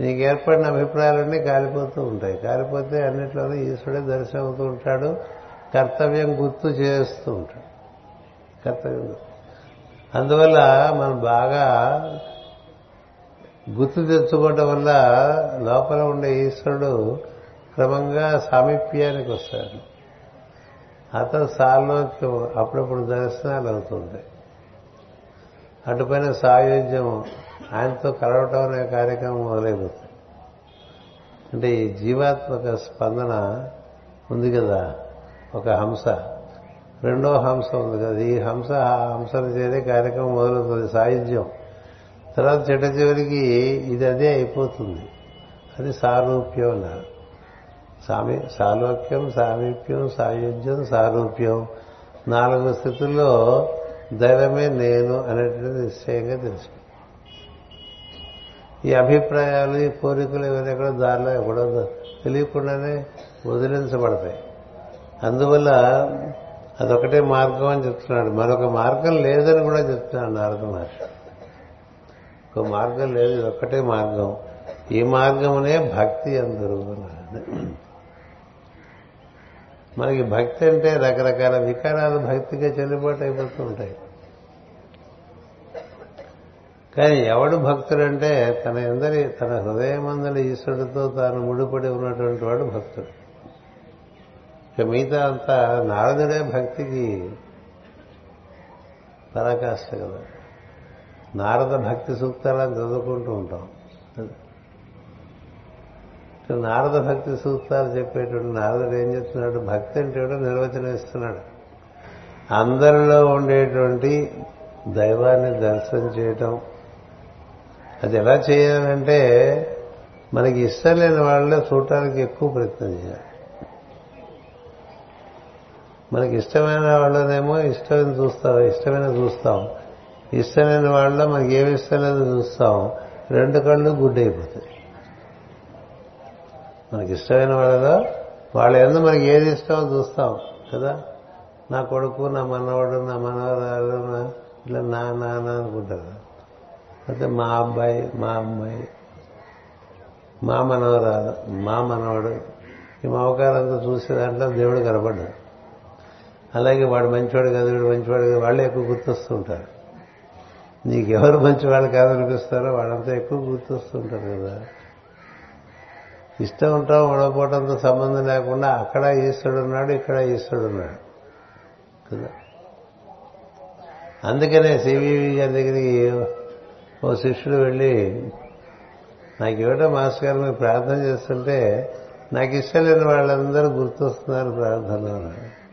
నీకు ఏర్పడిన అభిప్రాయాలన్నీ కాలిపోతూ ఉంటాయి. కాలిపోతే అన్నిట్లోనూ ఈశ్వరుడే దర్శనం అవుతూ ఉంటాడు. కర్తవ్యం గుర్తు చేస్తూ ఉంటాడు. కర్తవ్యం అందువల్ల మనం బాగా గుర్తు తెచ్చుకోవటం వల్ల లోపల ఉండే ఈశ్వరుడు క్రమంగా సామీప్యానికి వస్తాడు. అతను సాల్లోకి అప్పుడప్పుడు దర్శనాలు అవుతుంటాయి. అటుపైన సాయుధ్యం ఆయనతో కలవటం అనే కార్యక్రమం మొదలైపోతుంది. అంటే ఈ జీవాత్మక స్పందన ఉంది కదా ఒక హంస. రెండో హంస ఉంది కదా ఈ హంస ఆ హంసను చేరే కార్యక్రమం మొదలవుతుంది సాయుధ్యం. తర్వాత చిట్ట చివరికి ఇది అదే అయిపోతుంది. అది సారూప్యం అన్నారు. సామీ సాలోక్యం సామీప్యం సాయుధ్యం సారూప్యం. నాలుగు స్థితుల్లో దైవమే నేను అనేటువంటిది నిశ్చయంగా తెలుసు. ఈ అభిప్రాయాలు ఈ కోరికలు ఇవన్నీ ఎక్కడ దారిలో ఎక్కడో తెలియకుండానే వదిలించబడతాయి. అందువల్ల అదొకటే మార్గం అని చెప్తున్నాడు. మరొక మార్గం లేదని కూడా చెప్తున్నాడు నారద మహర్షి. ఇంకో మార్గం లేదు ఇది ఒక్కటే మార్గం. ఈ మార్గమునే భక్తి అందరూ మనకి భక్తి అంటే రకరకాల వికారాలు భక్తిగా చెల్లుబాటు అయిపోతూ ఉంటాయి. కానీ ఎవడు భక్తుడంటే తన ఎందరి తన హృదయమందలి ఈశ్వరుడితో తాను ముడిపడి ఉన్నటువంటి వాడు భక్తుడు. ఇక మిగతా అంతా నారదుడే భక్తికి పరాకాష్ట కదా. నారద భక్తి సూక్తాలను చదువుకుంటూ ఉంటాం. నారద భక్తి సూక్తాలు చెప్పేటప్పుడు నారదుడు ఏం చెప్తున్నాడు? భక్తి అంటే నిర్వచనం ఇస్తున్నాడు. అందరిలో ఉండేటువంటి దైవాన్ని దర్శనం చేయటం. అది ఎలా చేయాలంటే మనకి ఇష్టం లేని వాళ్ళలో చూడటానికి ఎక్కువ ప్రయత్నం చేయాలి. మనకి ఇష్టమైన వాళ్ళనేమో ఇష్టమైన చూస్తాం ఇష్టమైన చూస్తాం. ఇష్టమైన వాళ్ళలో మనకి ఏమి ఇష్టం లేదో చూస్తాం. రెండు కళ్ళు గుడ్డైపోతాయి మనకి ఇష్టమైన వాళ్ళలో వాళ్ళ ఎందు మనకి ఏది ఇష్టమో చూస్తాం కదా? నా కొడుకు నా మనవడు నా మనవరాలు నా ఇట్లా నా నాన్న అనుకుంటారు. అయితే మా అబ్బాయి మా అమ్మాయి మా మనవరాలు మా మనవడు ఈ మమకారంతా చూసే దాంట్లో దేవుడు కనపడ్డాడు. అలాగే వాడు మంచివాడు కదా వీడు మంచివాడు కదా వాళ్ళే ఎక్కువ గుర్తొస్తుంటారు నీకెవరు మంచి వాళ్ళు కాదనిపిస్తారో వాళ్ళంతా ఎక్కువ గుర్తొస్తుంటారు కదా. ఇష్టం ఉంటాం ఉండకపోవడంతో సంబంధం లేకుండా అక్కడ ఈశ్వరుడున్నాడు ఇక్కడ ఈశ్వరుడున్నాడు కదా. అందుకనే సివివి గారి దగ్గరికి ఓ శిష్యుడు వెళ్ళి నాకు ఏమిటో మాస్టర్ గారు మీరు ప్రార్థన చేస్తుంటే నాకు ఇష్టం లేని వాళ్ళందరూ గుర్తొస్తున్నారు ప్రార్థనలో అన్నాడు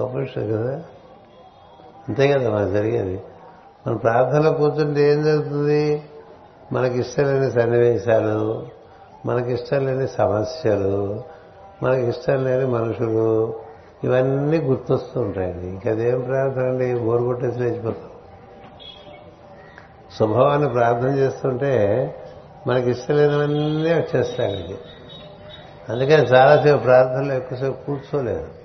గొప్ప విషయం కదా. అంతే కదా మనకు జరిగేది. మన ప్రార్థనలో కూర్చుంటే ఏం జరుగుతుంది? మనకి ఇష్టం లేని సన్నివేశాలు మనకి ఇష్టం లేని సమస్యలు మనకి ఇష్టం లేని మనుషులు ఇవన్నీ గుర్తొస్తూ ఉంటాయండి. ఇంకదేం ప్రార్థన అండి బోరు కొట్టేసి లేచిపోతాం. స్వభావాన్ని ప్రార్థన చేస్తుంటే మనకి ఇష్టం లేనివన్నీ వచ్చేస్తాయి అక్కడికి. అందుకని చాలాసేపు ప్రార్థనలో ఎక్కువసేపు కూర్చోలేదు.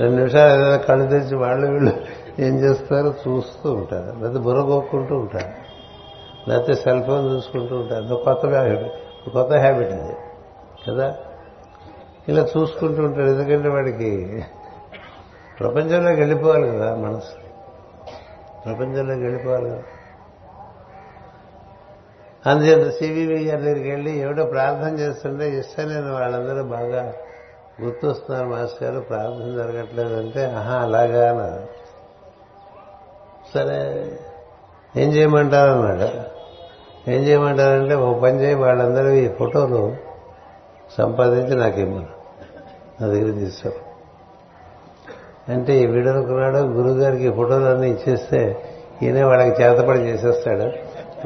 రెండు నిమిషాలు ఏదైనా కళ్ళు తెచ్చి వాళ్ళు వీళ్ళు ఏం చేస్తారో చూస్తూ ఉంటారు. లేకపోతే బుర్రగొక్కుంటూ ఉంటారు. లేకపోతే సెల్ ఫోన్ చూసుకుంటూ ఉంటారు. అది కొత్త హ్యాబిట్ కొత్త హ్యాబిట్ అది కదా? ఇలా చూసుకుంటూ ఉంటాడు ఎందుకంటే వాడికి ప్రపంచంలోకి వెళ్ళిపోవాలి కదా మనసు. ప్రపంచంలోకి వెళ్ళిపోవాలి కదా. అందుచేత సివివి గారి దగ్గరికి వెళ్ళి ఎవడో ప్రార్థన చేస్తుంటే ఇష్టం వాళ్ళందరూ బాగా గుర్తొస్తున్నారు మాస్టర్ గారు ప్రార్థన జరగట్లేదంటే ఆహా అలాగా సరే ఏం చేయమంటారు అన్నాడు ఏం చేయమంటారంటే ఓ పని చేయి వాళ్ళందరూ ఈ ఫోటోలు సంపాదించి నాకు ఇమ్మను నా దగ్గర తీసుకో అంటే ఈ వీడనుకున్నాడు గురుగారికి ఫోటోలన్నీ ఇచ్చేస్తే ఈయనే వాళ్ళకి చేతపడి చేసేస్తాడు.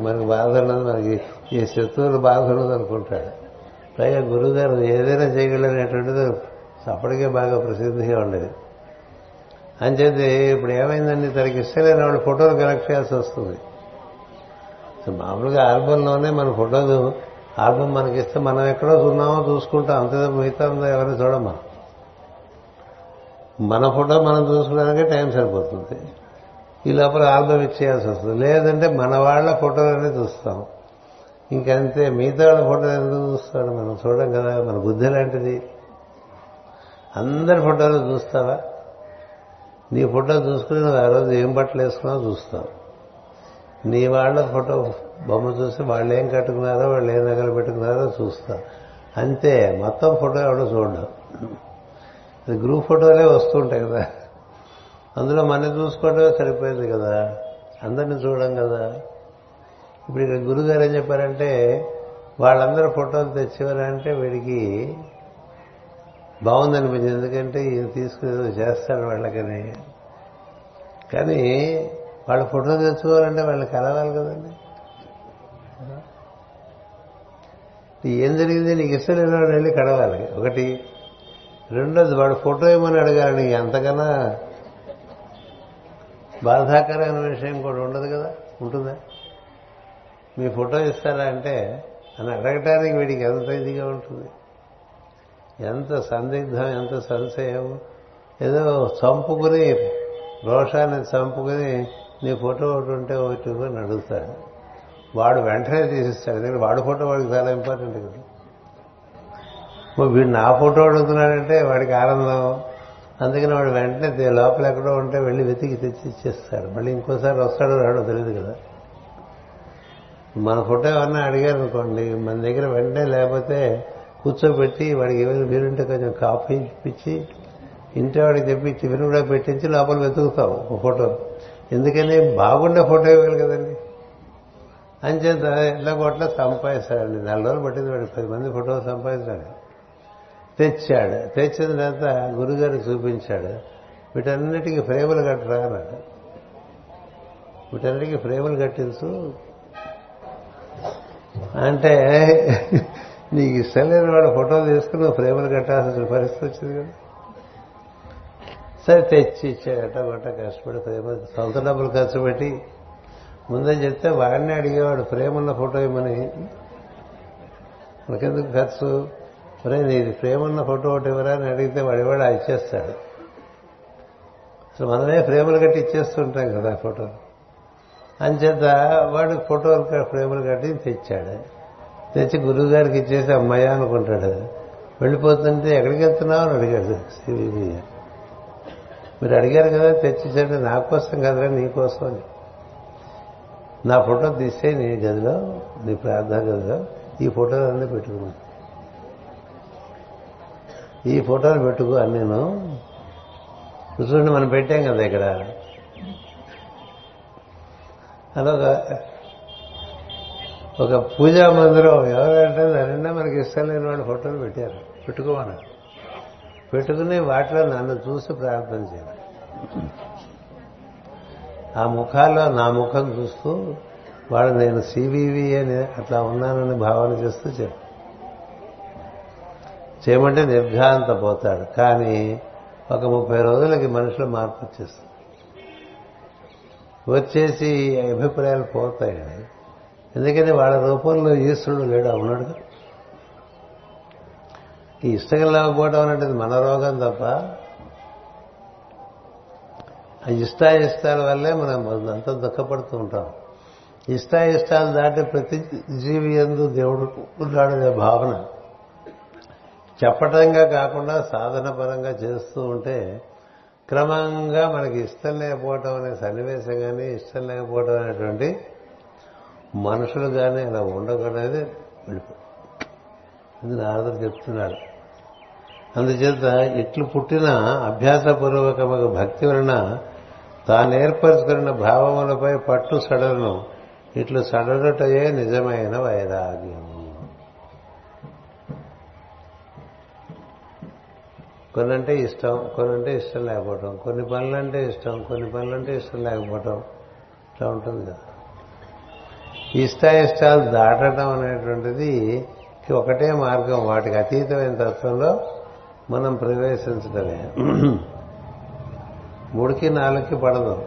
మనకి బాధ ఉన్నది మనకి ఈ శత్రువులు బాధ ఉన్నది అనుకుంటాడు. పైగా గురుగారు ఏదైనా చేయగలనేటువంటిది అప్పటికే బాగా ప్రసిద్ధిగా ఉండేది. అంచేది ఇప్పుడు ఏమైందండి తనకి ఇష్టమైన వాళ్ళు ఫోటోలు కలెక్ట్ చేయాల్సి వస్తుంది. మామూలుగా ఆల్బంలోనే మన ఫోటోలు ఆల్బమ్ మనకి ఇస్తే మనం ఎక్కడో ఉన్నామో చూసుకుంటాం అంతే మిగతా ఉందో ఎవరిని చూడం మన ఫోటో మనం చూసుకోవడానికే టైం సరిపోతుంది. ఈ లోపల ఆల్బమ్ ఇచ్చేయాల్సి వస్తుంది. లేదంటే మన వాళ్ళ ఫోటోలనే చూస్తాం. ఇంకంతే మిగతా వాళ్ళ ఫోటోలు ఎందుకు చూస్తాడు మనం? చూడడం కదా మన బుద్ధి లాంటిది అందరి ఫోటోలు చూస్తావా? నీ ఫోటో చూసుకుని నువ్వు ఆ రోజు ఏం బట్టలు వేసుకున్నావు చూస్తావు. నీ వాళ్ళ ఫోటో బొమ్మ చూసి వాళ్ళు ఏం కట్టుకున్నారో వాళ్ళు ఏం నగలు పెట్టుకున్నారో చూస్తావు. అంతే మొత్తం ఫోటో ఎవడో చూడడం. అది గ్రూప్ ఫోటోలే వస్తుంటాయి కదా. అందులో మన చూసుకోవడమే సరిపోయింది కదా. అందరిని చూడడం కదా. ఇప్పుడు ఇక్కడ గురుగారు ఏం చెప్పారంటే వాళ్ళందరూ ఫోటోలు తెచ్చేవారంటే వీడికి బాగుందనిపించింది. ఎందుకంటే ఈయన తీసుకుని ఏదో చేస్తాడు వాళ్ళకని. కానీ వాళ్ళ ఫోటో తెచ్చుకోవాలంటే వాళ్ళు కలవాలి కదండి. ఏం జరిగింది? నీకు ఇష్టం లేని వాడు వెళ్ళి కడవాలి ఒకటి. రెండోది వాడు ఫోటో ఏమని అడగాలి నీకు అంతకన్నా బాధాకరమైన విషయం కూడా ఉండదు కదా? ఉంటుందా? మీ ఫోటో ఇస్తారా అంటే అని అడగటానికి వీడికి ఎంత ఇదిగా ఉంటుంది? ఎంత సందిగ్ధం ఎంత సంశయం? ఏదో చంపుకుని రోషాన్ని చంపుకుని నీ ఫోటో ఒకటి ఉంటే ఒకటి అని అడుగుతాడు. వాడు వెంటనే తీసిస్తాడు. ఎందుకంటే వాడి ఫోటో వాడికి చాలా ఇంపార్టెంట్ కదా. వీడు నా ఫోటో అడుగుతున్నాడంటే వాడికి ఆనందం. అందుకని వాడు వెంటనే లోపల ఎక్కడో ఉంటే వెళ్ళి వెతికి తెచ్చి ఇచ్చేస్తాడు. మళ్ళీ ఇంకోసారి వస్తాడో రాడో తెలియదు కదా. మన ఫోటో ఏమన్నా అడిగారు అనుకోండి మన దగ్గర వెంటనే లేకపోతే కూర్చోబెట్టి వాడికి ఏమైనా వీలుంటే కొంచెం కాఫీ ఇప్పించి ఇంటి వాడికి తెప్పించి ఇవన్నీ కూడా పెట్టించి లోపల వెతుకుతాం ఒక ఫోటో. ఎందుకని బాగుండే ఫోటో ఇవ్వాలి కదండి. అంచేత ఎట్లా కొట్ల సంపాదిస్తాడండి. నెల రోజులు పట్టింది వాడు పది మంది ఫోటో సంపాదించాడు తెచ్చాడు. తెచ్చిన తర్వాత గురుగారికి చూపించాడు. వీటన్నిటికీ ఫ్రేములు కట్టరా అన్నాడు. వీటన్నిటికీ ఫ్రేములు కట్టించు అంటే నీకు ఇష్టం లేని వాడు ఫోటో తీసుకుని ఫ్రేములు కట్టాల్సిన పరిస్థితి వచ్చింది కదా. సరే తెచ్చి ఇచ్చాడట గొట్ట కష్టపడి ప్రేమ సొంత డబ్బులు ఖర్చు పెట్టి. ముందే చెప్తే వాడిని అడిగేవాడు ప్రేమ ఉన్న ఫోటో ఇవ్వమని మనకెందుకు ఖర్చు? ఒరే నీది ప్రేమ ఉన్న ఫోటో ఒకటి ఇవ్వరా? అని అడిగితే వాడు ఇచ్చేస్తాడు. అసలు మనమే ప్రేమలు కట్టి ఇచ్చేస్తుంటాం కదా ఫోటో అంచేత వాడు ఫోటోలు ఫ్రేములు కట్టి తెచ్చాడు. తెచ్చి గురువు గారికి ఇచ్చేసి అమ్మాయి అనుకుంటాడు. వెళ్ళిపోతుంటే ఎక్కడికి వెళ్తున్నావు? అని అడిగాడు సివివి మీరు అడిగారు కదా తెచ్చిచ్చాడు నా కోసం కదరా నీ కోసం అని. నా ఫోటో తీసే నీ గదిలో నీ ప్రార్థన గదిలో. ఈ ఫోటోలు అన్నీ పెట్టుకున్నాను ఈ ఫోటోలు పెట్టుకో అని నేను చూడండి మనం పెట్టాం కదా ఇక్కడ. అదొక ఒక పూజా మందిరం ఎవరంటే దానిండా మనకి ఇష్టం లేని వాళ్ళు ఫోటోలు పెట్టారు పెట్టుకోమన్నారు. పెట్టుకుని వాటిలో నన్ను చూసి ప్రార్థన చేయాలి. ఆ ముఖాల్లో నా ముఖం చూస్తూ వాడు నేను సివివి అని అట్లా ఉన్నానని భావన చేస్తూ చెప్పు. చేయమంటే నిర్ఘాంత పోతాడు కానీ ఒక ముప్పై రోజులకి మనుషులు మార్పు వచ్చేస్తుంది. వచ్చేసి అభిప్రాయాలు పోతాయండి ఎందుకని వాళ్ళ రూపంలో ఈశ్వరుడు లేడు అవునాడు ఈ ఇష్టం లేకపోవడం అనేది మన రోగం తప్ప ఆ ఇష్టాయిష్టాల వల్లే మనం అంతా దుఃఖపడుతూ ఉంటాం. ఇష్టాయిష్టాలు దాటి ప్రతి జీవి ఎందు దేవుడు ఉన్నాడనే భావన చెప్పటంగా కాకుండా సాధన పరంగా చేస్తూ ఉంటే క్రమంగా మనకి ఇష్టం లేకపోవటం అనే సన్నివేశం కానీ ఇష్టం లేకపోవటం అనేటువంటి మనుషులు కానీ అలా ఉండకూడదు వెళ్ళిపో ఇది నారదుడు చెప్తున్నాడు అందుచేత ఇట్లు పుట్టిన అభ్యాసపూర్వకమైన భక్తి వలన తాను ఏర్పరచుకున్న భావములపై పట్టు సడలను ఇట్లు సడలటయే నిజమైన వైరాగ్యం కొన్నంటే ఇష్టం కొన్నంటే ఇష్టం లేకపోవటం. కొన్ని పనులంటే ఇష్టం కొన్ని పనులంటే ఇష్టం లేకపోవటం. ఇట్లా ఉంటుంది కదా. ఇష్టాయిష్టాలు దాటడం అనేటువంటిది ఒకటే మార్గం. వాటికి అతీతమైన తత్వంలో మనం ప్రవేశించడమే మూడుకి నాలుగుకి పడదు.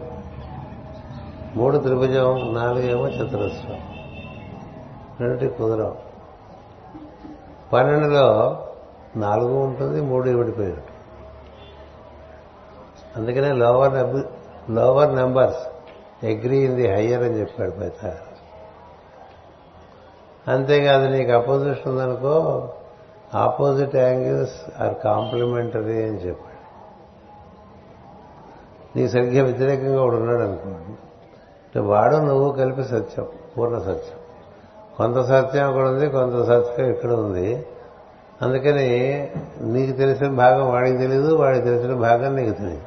మూడు త్రిభుజం నాలుగేమో చతురస్రం. రెండు కుదరం పన్నెండులో నాలుగు ఉంటుంది మూడు విడిపోయి ఉంటుంది అందుకనే lower lower numbers agree in the higher అని చెప్పాడు పైత అంతేకాదు నీకు అపోజిషన్ ఉందనుకో ఆపోజిట్ యాంగిల్స్ ఆర్ కాంప్లిమెంటరీ అని చెప్పాడు. నీకు సరిగ్గా వ్యతిరేకంగా వాడు ఉన్నాడు అనుకోండి. వాడు నువ్వు కలిపి సత్యం పూర్ణ సత్యం. కొంత సత్యం అక్కడ ఉంది కొంత సత్యం ఇక్కడ ఉంది. అందుకని నీకు తెలిసిన భాగం వాడికి తెలియదు వాడికి తెలిసిన భాగం నీకు తెలియదు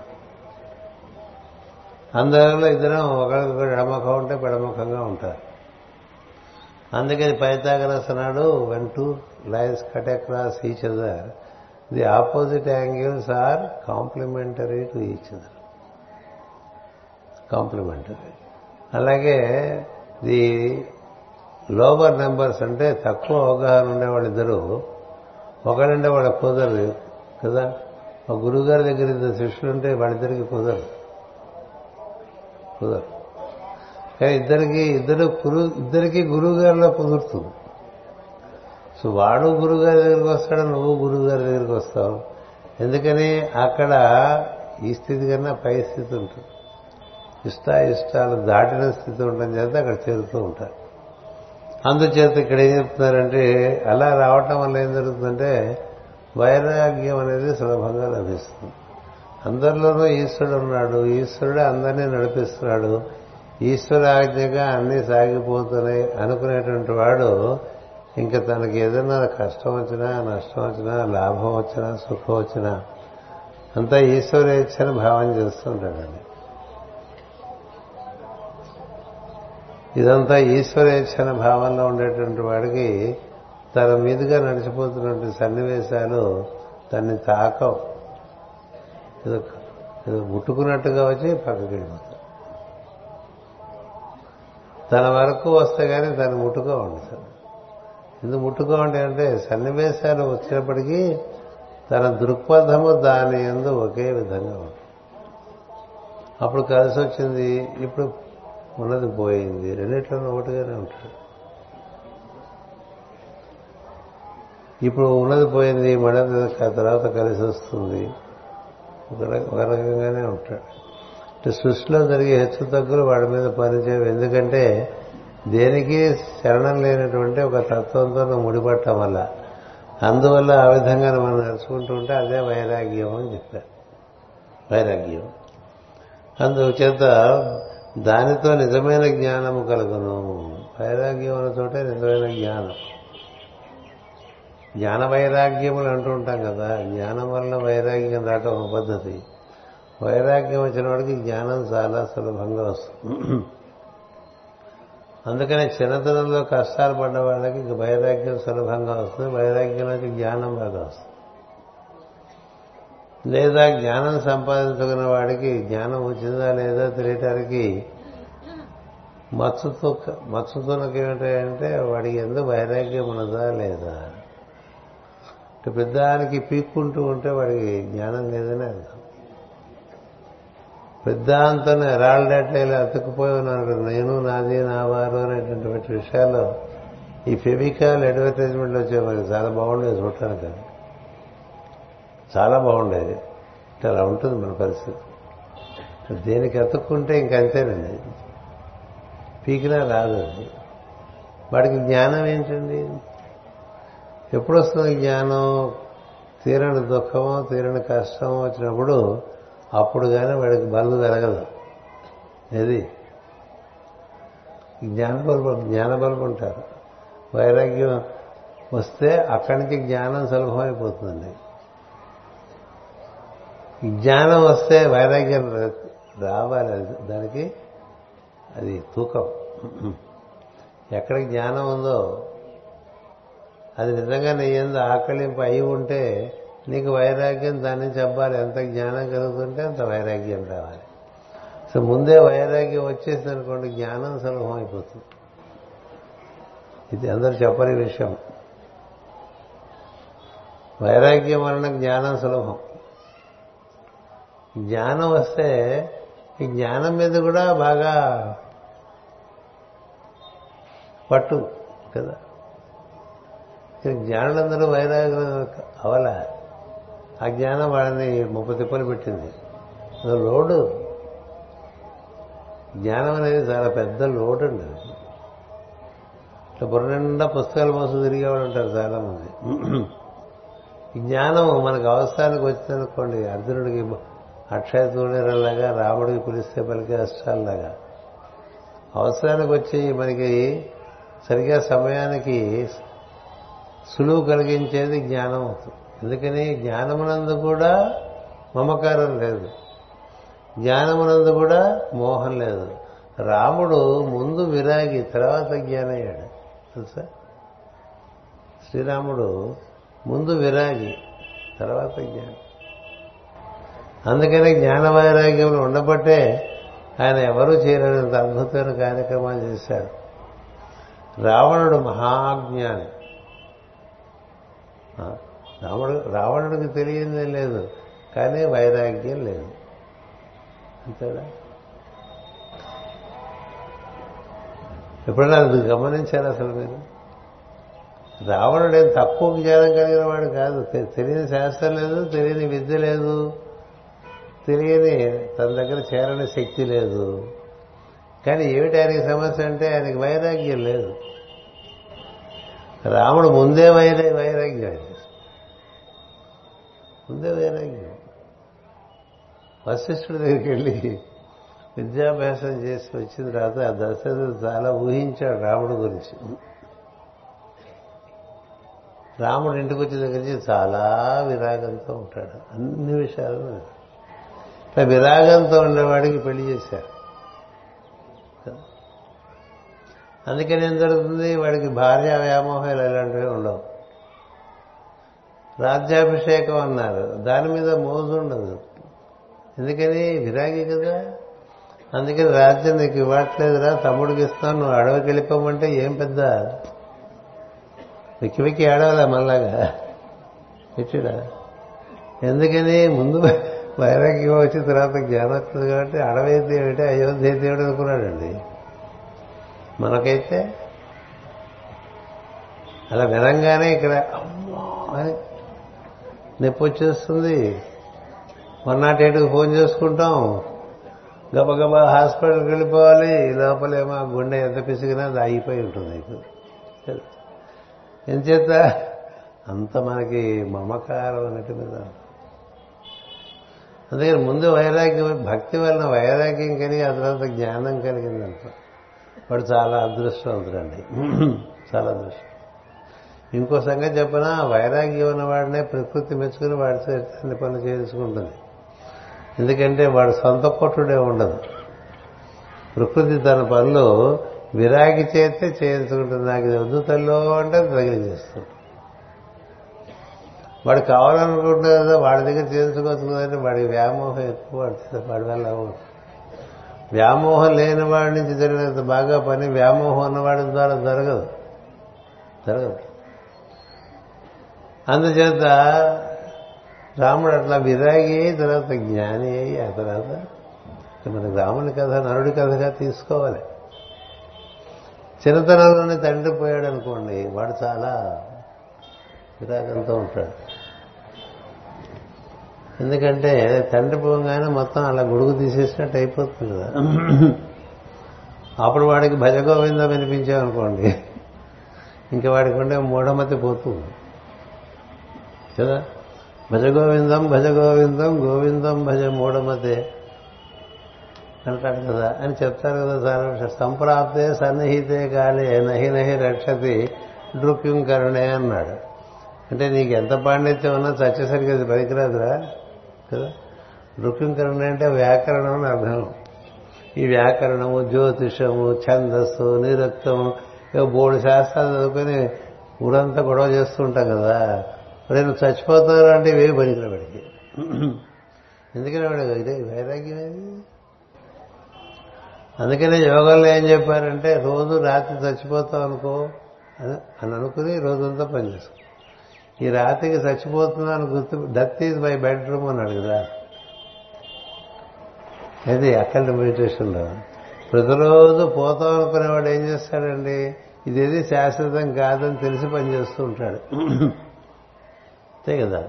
అందరిలో ఇద్దరం ఒకరికొకరు ఎడమఖం ఉంటే పెడముఖంగా ఉంటారు. అందుకని పైతాగరస్ అన్నాడు when two lines cut across each other the opposite angles are complementary to each other complementary అలాగే ది లోవర్ నెంబర్స్ అంటే తక్కువ అవగాహన ఉండే వాళ్ళిద్దరూ ఒకడంటే వాళ్ళ కుదరదు కదా? ఒక గురువుగారి దగ్గర ఇద్దరు శిష్యులు ఉంటే వాళ్ళిద్దరికి కుదరదు. కుదరదు. కానీ ఇద్దరికి ఇద్దరు గురు ఇద్దరికి గురువు గారిలో కుదురుతుంది. సో వాడు గురువుగారి దగ్గరికి వస్తాడు నువ్వు గురువు గారి దగ్గరికి వస్తావు. ఎందుకని? అక్కడ ఈ స్థితి కన్నా పై స్థితి ఉంటుంది. ఇష్ట ఇష్టాలు దాటిన స్థితి ఉండడం చేత అక్కడ చేరుతూ ఉంటారు. అందుచేత ఇక్కడ ఏం చెప్తున్నారంటే అలా రావటం వల్ల ఏం జరుగుతుందంటే వైరాగ్యం అనేది సులభంగా లభిస్తుంది. అందరిలోనూ ఈశ్వరుడు ఉన్నాడు. ఈశ్వరుడు అందరినీ నడిపిస్తున్నాడు. ఈశ్వర ఆజ్ఞగా అన్నీ సాగిపోతున్నాయి అనుకునేటువంటి వాడు ఇంకా తనకి ఏదైనా కష్టం వచ్చినా నష్టం వచ్చినా లాభం వచ్చినా సుఖం వచ్చినా అంతా ఈశ్వరేచ్ఛని భావం చేస్తుంటాడండి ఇదంతా ఈశ్వరేచ్ఛన భావంలో ఉండేటువంటి వాడికి తన మీదుగా నడిచిపోతున్నటువంటి సన్నివేశాలు తన్ని తాకవు. ఏదో ఏదో ముట్టుకున్నట్టుగా వచ్చి పక్కకి వెళ్ళిపోతాయి తన వరకు వస్తే కానీ తను ముట్టుకో ఉండదు. ఎందుకు ముట్టుకో అంటే సన్నివేశాలు వచ్చినప్పటికీ తన దృక్పథము దాని ఎందు ఒకే విధంగా ఉంటుంది. అప్పుడు కలిసి వచ్చింది ఇప్పుడు ఉన్నది పోయింది. రెండిట్లోనూ ఒకటిగానే ఉంటాడు. ఇప్పుడు ఉన్నది పోయింది మళ్ళీ తర్వాత కలిసి వస్తుంది. ఒక రకంగానే ఉంటాడు. అంటే సృష్టిలో జరిగే హెచ్చు తగ్గులు వాడి మీద పనిచేయవు. ఎందుకంటే దేనికి శరణం లేనటువంటి ఒక తత్వంతో ముడిపట్టడం వల్ల. అందువల్ల ఆ విధంగా మనం నడుచుకుంటూ ఉంటే అదే వైరాగ్యం అని చెప్పారు. వైరాగ్యం. అందుచేత దానితో నిజమైన జ్ఞానము కలుగును. వైరాగ్యం అన్న చోటే నిజమైన జ్ఞానం. జ్ఞాన వైరాగ్యములు అంటూ ఉంటాం కదా. జ్ఞానం వల్ల వైరాగ్యం రావటం ఒక పద్ధతి. వైరాగ్యం వచ్చిన వాడికి జ్ఞానం చాలా సులభంగా వస్తుంది. అందుకనే చిన్నతనంలో కష్టాలు పడ్డ వాళ్ళకి వైరాగ్యం సులభంగా వస్తుంది. వైరాగ్యంలోకి జ్ఞానం బాగా వస్తుంది. లేదా జ్ఞానం సంపాదించుకున్న వాడికి జ్ఞానం వచ్చిందా లేదా తెలియటానికి మత్సుతో మత్సుతునకి ఏమిటంటే వాడికి ఎందుకు వైరాగ్యం ఉన్నదా లేదా? పెద్దానికి పీక్కుంటూ ఉంటే వాడికి జ్ఞానం లేదని అర్థం. పెద్దాంతను ఎరాల్డేట్ల ఇలా అతుక్కుపోయి ఉన్నాను నేను నాది నా వారు అనేటువంటి విషయాల్లో ఈ ఫెవికాల్ అడ్వర్టైజ్మెంట్లు వచ్చే మనకి చాలా బాగుండేది చూడటానికి. చాలా బాగుండేది. అంటే అలా ఉంటుంది మన పరిస్థితి. దేనికి అతుక్కుంటే ఇంకంతేనండి పీకినా రాదు అది. వాడికి జ్ఞానం ఏంటండి? ఎప్పుడు వస్తుంది జ్ఞానం? తీరని దుఃఖమో తీరని కష్టమో వచ్చినప్పుడు అప్పుడు కానీ వాడికి బలు వెలగదు ఏది? జ్ఞాన బల్బు జ్ఞాన బల్బు ఉంటారు వైరాగ్యం వస్తే అక్కడికి జ్ఞానం సులభమైపోతుందండి. జ్ఞానం వస్తే వైరాగ్యం రావాలి. అది దానికి అది తూకం. ఎక్కడ జ్ఞానం ఉందో అది నిజంగా నీ ఎందు ఆకలింపు అయి ఉంటే నీకు వైరాగ్యం దాని నుంచి ఎంత జ్ఞానం కలుగుతుంటే అంత వైరాగ్యం రావాలి. సో ముందే వైరాగ్యం వచ్చేసింది అనుకోండి జ్ఞానం సులభం అయిపోతుంది. ఇది అందరు చెప్పని విషయం. వైరాగ్యం వలన జ్ఞానం సులభం. జ్ఞానం వస్తే ఈ జ్ఞానం మీద కూడా బాగా పట్టు కదా. జ్ఞానులందరూ వైరాగ్యం అవల. ఆ జ్ఞానం వాళ్ళని ముప్పై తిప్పలు పెట్టింది. లోడు. జ్ఞానం అనేది చాలా పెద్ద లోడ్ అండి ఇట్లా బుర్రనిండా పుస్తకాలు మోసం తిరిగేవాడు ఉంటారు చాలా మంది జ్ఞానం మనకు అవసరానికి వచ్చిందనుకోండి అర్జునుడికి అక్షయ తూణీరలాగా రాముడికి పిలిస్తే పలికే అష్టాలలాగా. అవసరానికి వచ్చి మనకి సరిగ్గా సమయానికి సులువు కలిగించేది జ్ఞానం అవుతుంది. ఎందుకని? జ్ఞానమునందు కూడా మమకారం లేదు. జ్ఞానమునందు కూడా మోహం లేదు. రాముడు ముందు విరాగి తర్వాత జ్ఞానయ్యాడు. తెలుసా? శ్రీరాముడు ముందు విరాగి తర్వాత జ్ఞానం. అందుకనే జ్ఞాన వైరాగ్యంలో ఉండబట్టే ఆయన ఎవరూ చేయలేనంత అద్భుతమైన కార్యక్రమాలు చేశారు. రావణుడు మహాజ్ఞాని. రావణుడు రావణుడికి తెలియందే లేదు కానీ వైరాగ్యం లేదు. అంతేనా? ఎప్పుడైనా అది గమనించారు అసలు మీరు? రావణుడేం తక్కువ జ్ఞానం కలిగిన వాడు కాదు. తెలియని శాస్త్రం లేదు తెలియని విద్య లేదు. తెలియని తన దగ్గర చేరని శక్తి లేదు. కానీ ఏమిటి ఆయనకి సమస్య అంటే ఆయనకి వైరాగ్యం లేదు. రాముడు ముందే వైరా వైరాగ్యం. ముందే వైరాగ్యం. వశిష్ఠుడి దగ్గరికి వెళ్ళి విద్యాభ్యాసం చేసి వచ్చిన తర్వాత ఆ దశరథుడు చాలా ఊహించాడు రాముడు గురించి. రాముడు ఇంటికి వచ్చిన దగ్గర నుంచి చాలా విరాగంతో ఉంటాడు. అన్ని విషయాలు విరాగంతో ఉండేవాడికి పెళ్ళి చేశారు. అందుకని ఏం జరుగుతుంది? వాడికి భార్య వ్యామోహాలు ఇలాంటివి ఉండవు. రాజ్యాభిషేకం అన్నారు. దాని మీద మోజు ఉండదు. ఎందుకని? విరాగి కదా. అందుకని రాజ్యం నీకు ఇవ్వట్లేదురా తమ్ముడికి ఇస్తాను నువ్వు అడవికి వెళ్ళిపోమంటే ఏం పెద్ద? వికి వికి ఆడవాలా మళ్ళాగా? ఇచ్చిడా ఎందుకని? ముందు వైరాగ్యం వచ్చిన తర్వాత జ్ఞానం వస్తుంది కాబట్టి అడవి దేవుడే అయోధ్య దేవుడు అనుకున్నాడండి. మనకైతే అలా వినంగానే ఇక్కడ అమ్మో అని నొప్పి వచ్చేస్తుంది. వన్ నాట్ ఎయిట్కి ఫోన్ చేసుకుంటాం. గబగబా హాస్పిటల్కి వెళ్ళిపోవాలి. లోపలేమో గుండె ఎంత పిసిగినా అది ఆగిపోయి ఉంటుంది ఎంచేత అంత మనకి మమకారం అన్నట్టు మీద. అందుకని ముందు వైరాగ్యం భక్తి వలన వైరాగ్యం కలిగి ఆ తర్వాత జ్ఞానం కలిగిందంట. వాడు చాలా అదృష్టవంతుడండి. చాలా అదృష్టం. ఇంకో సంగతి చెప్పినా వైరాగ్యం ఉన్నవాడినే ప్రకృతి మెచ్చుకుని వాడి చేతి పనులు చేసుకుంటుంది. ఎందుకంటే వాడు సొంత కొట్టుడే ఉండదు. ప్రకృతి తన పనులు విరాగి చేస్తే చేయించుకుంటుంది. నాకు ఇది వద్దు తల్లో అంటే తగిలించేస్తుంది. వాడు కావాలనుకుంటున్నారు కదా వాడి దగ్గర చేయించుకోవచ్చు కదంటే వాడి వ్యామోహం ఎక్కువ పడుతుంది వాడి వల్ల అవ్వదు. వ్యామోహం లేని వాడి నుంచి జరిగినంత బాగా పని వ్యామోహం ఉన్నవాడి ద్వారా జరగదు. జరగదు. అందుచేత రాముడు అట్లా విరాగి అయి తర్వాత జ్ఞాని అయి ఆ తర్వాత మన రాముని కథ నరుడి కథగా తీసుకోవాలి. చిన్నతనంలోనే తండ్రి పోయాడు అనుకోండి వాడు చాలా చిరాకంతో ఉంటాడు. ఎందుకంటే తండ్రి పోగానే మొత్తం అలా గొడుగు తీసేసినట్టు అయిపోతుంది కదా. అప్పుడు వాడికి భజగోవిందం వినిపించామనుకోండి. ఇంకా వాడికి ఉండే మూఢమతి పోతుంది. కదా? భజ గోవిందం భజ గోవిందం గోవిందం భజ మూఢమతే అంటాడు కదా. అని చెప్తారు కదా సార్ సంప్రాప్తే సన్నిహితే కాలే నహి నహి రక్షతి నృత్యం కరుణే అన్నాడు. అంటే నీకు ఎంత పాండిత్యం ఉన్నా చచ్చేసరికి అది పనికిరాదురా కదా? రుక్కింకరణ అంటే వ్యాకరణం అని అర్థం. ఈ వ్యాకరణము జ్యోతిషము ఛందస్సు నిరక్తము ఇక బోర్డు శాస్త్రాలు చదువుకొని ఊరంతా గొడవ చేస్తూ ఉంటాం కదా నేను చచ్చిపోతాను అంటే ఇవే పనికిన వాడికి. ఎందుకని వాడు ఇదే వైరాగ్యం ఏది? అందుకనే యోగంలో ఏం చెప్పారంటే రోజు రాత్రి చచ్చిపోతాం అనుకో అని అనుకుని రోజంతా పనిచేసుకో ఈ రాత్రికి చచ్చిపోతున్నాను గుర్తు డెత్ ఈజ్ మై బెడ్రూమ్ అన్నాడు కదా. అది అక్కడ మెడిటేషన్లో? ప్రతిరోజు పోతాం అనుకునేవాడు ఏం చేస్తాడండి? ఇదేది శాశ్వతం కాదని తెలిసి పనిచేస్తూ ఉంటాడు. అంతే కదా?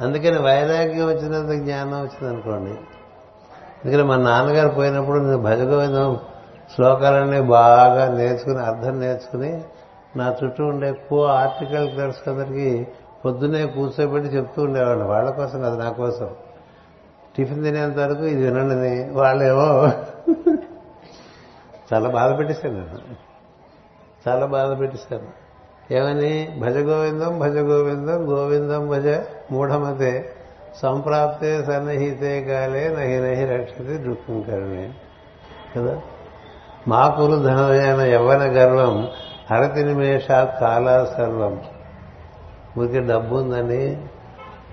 అందుకని వైరాగ్యం వచ్చినంత జ్ఞానం వచ్చిందనుకోండి అందుకని మా నాన్నగారు పోయినప్పుడు నేను భజగోవిందం శ్లోకాలన్నీ బాగా నేర్చుకుని అర్థం నేర్చుకుని నా చుట్టూ ఉండే కో ఆర్టికల్ క్లర్క్స్ అందరికీ పొద్దున్నే కూర్చోబెట్టి చెప్తూ ఉండేవాళ్ళు. వాళ్ళ కోసం కాదు నా కోసం. టిఫిన్ తినేంత వరకు ఇది వినండి వాళ్ళేమో చాలా బాధ పెట్టేశాను నేను చాలా బాధ పెట్టేశాను ఏమని? భజ గోవిందం భజ గోవిందం గోవిందం భజ మూఢమతే. సంప్రాప్తే సన్నిహితే కాలే నహి నహి రక్షతి దుఃఖం కరుణే. కదా? మా కురు ధనమైన యవ్వన గర్వం హరతి నిమేష చాలా సర్వం. ఊరికే డబ్బు ఉందని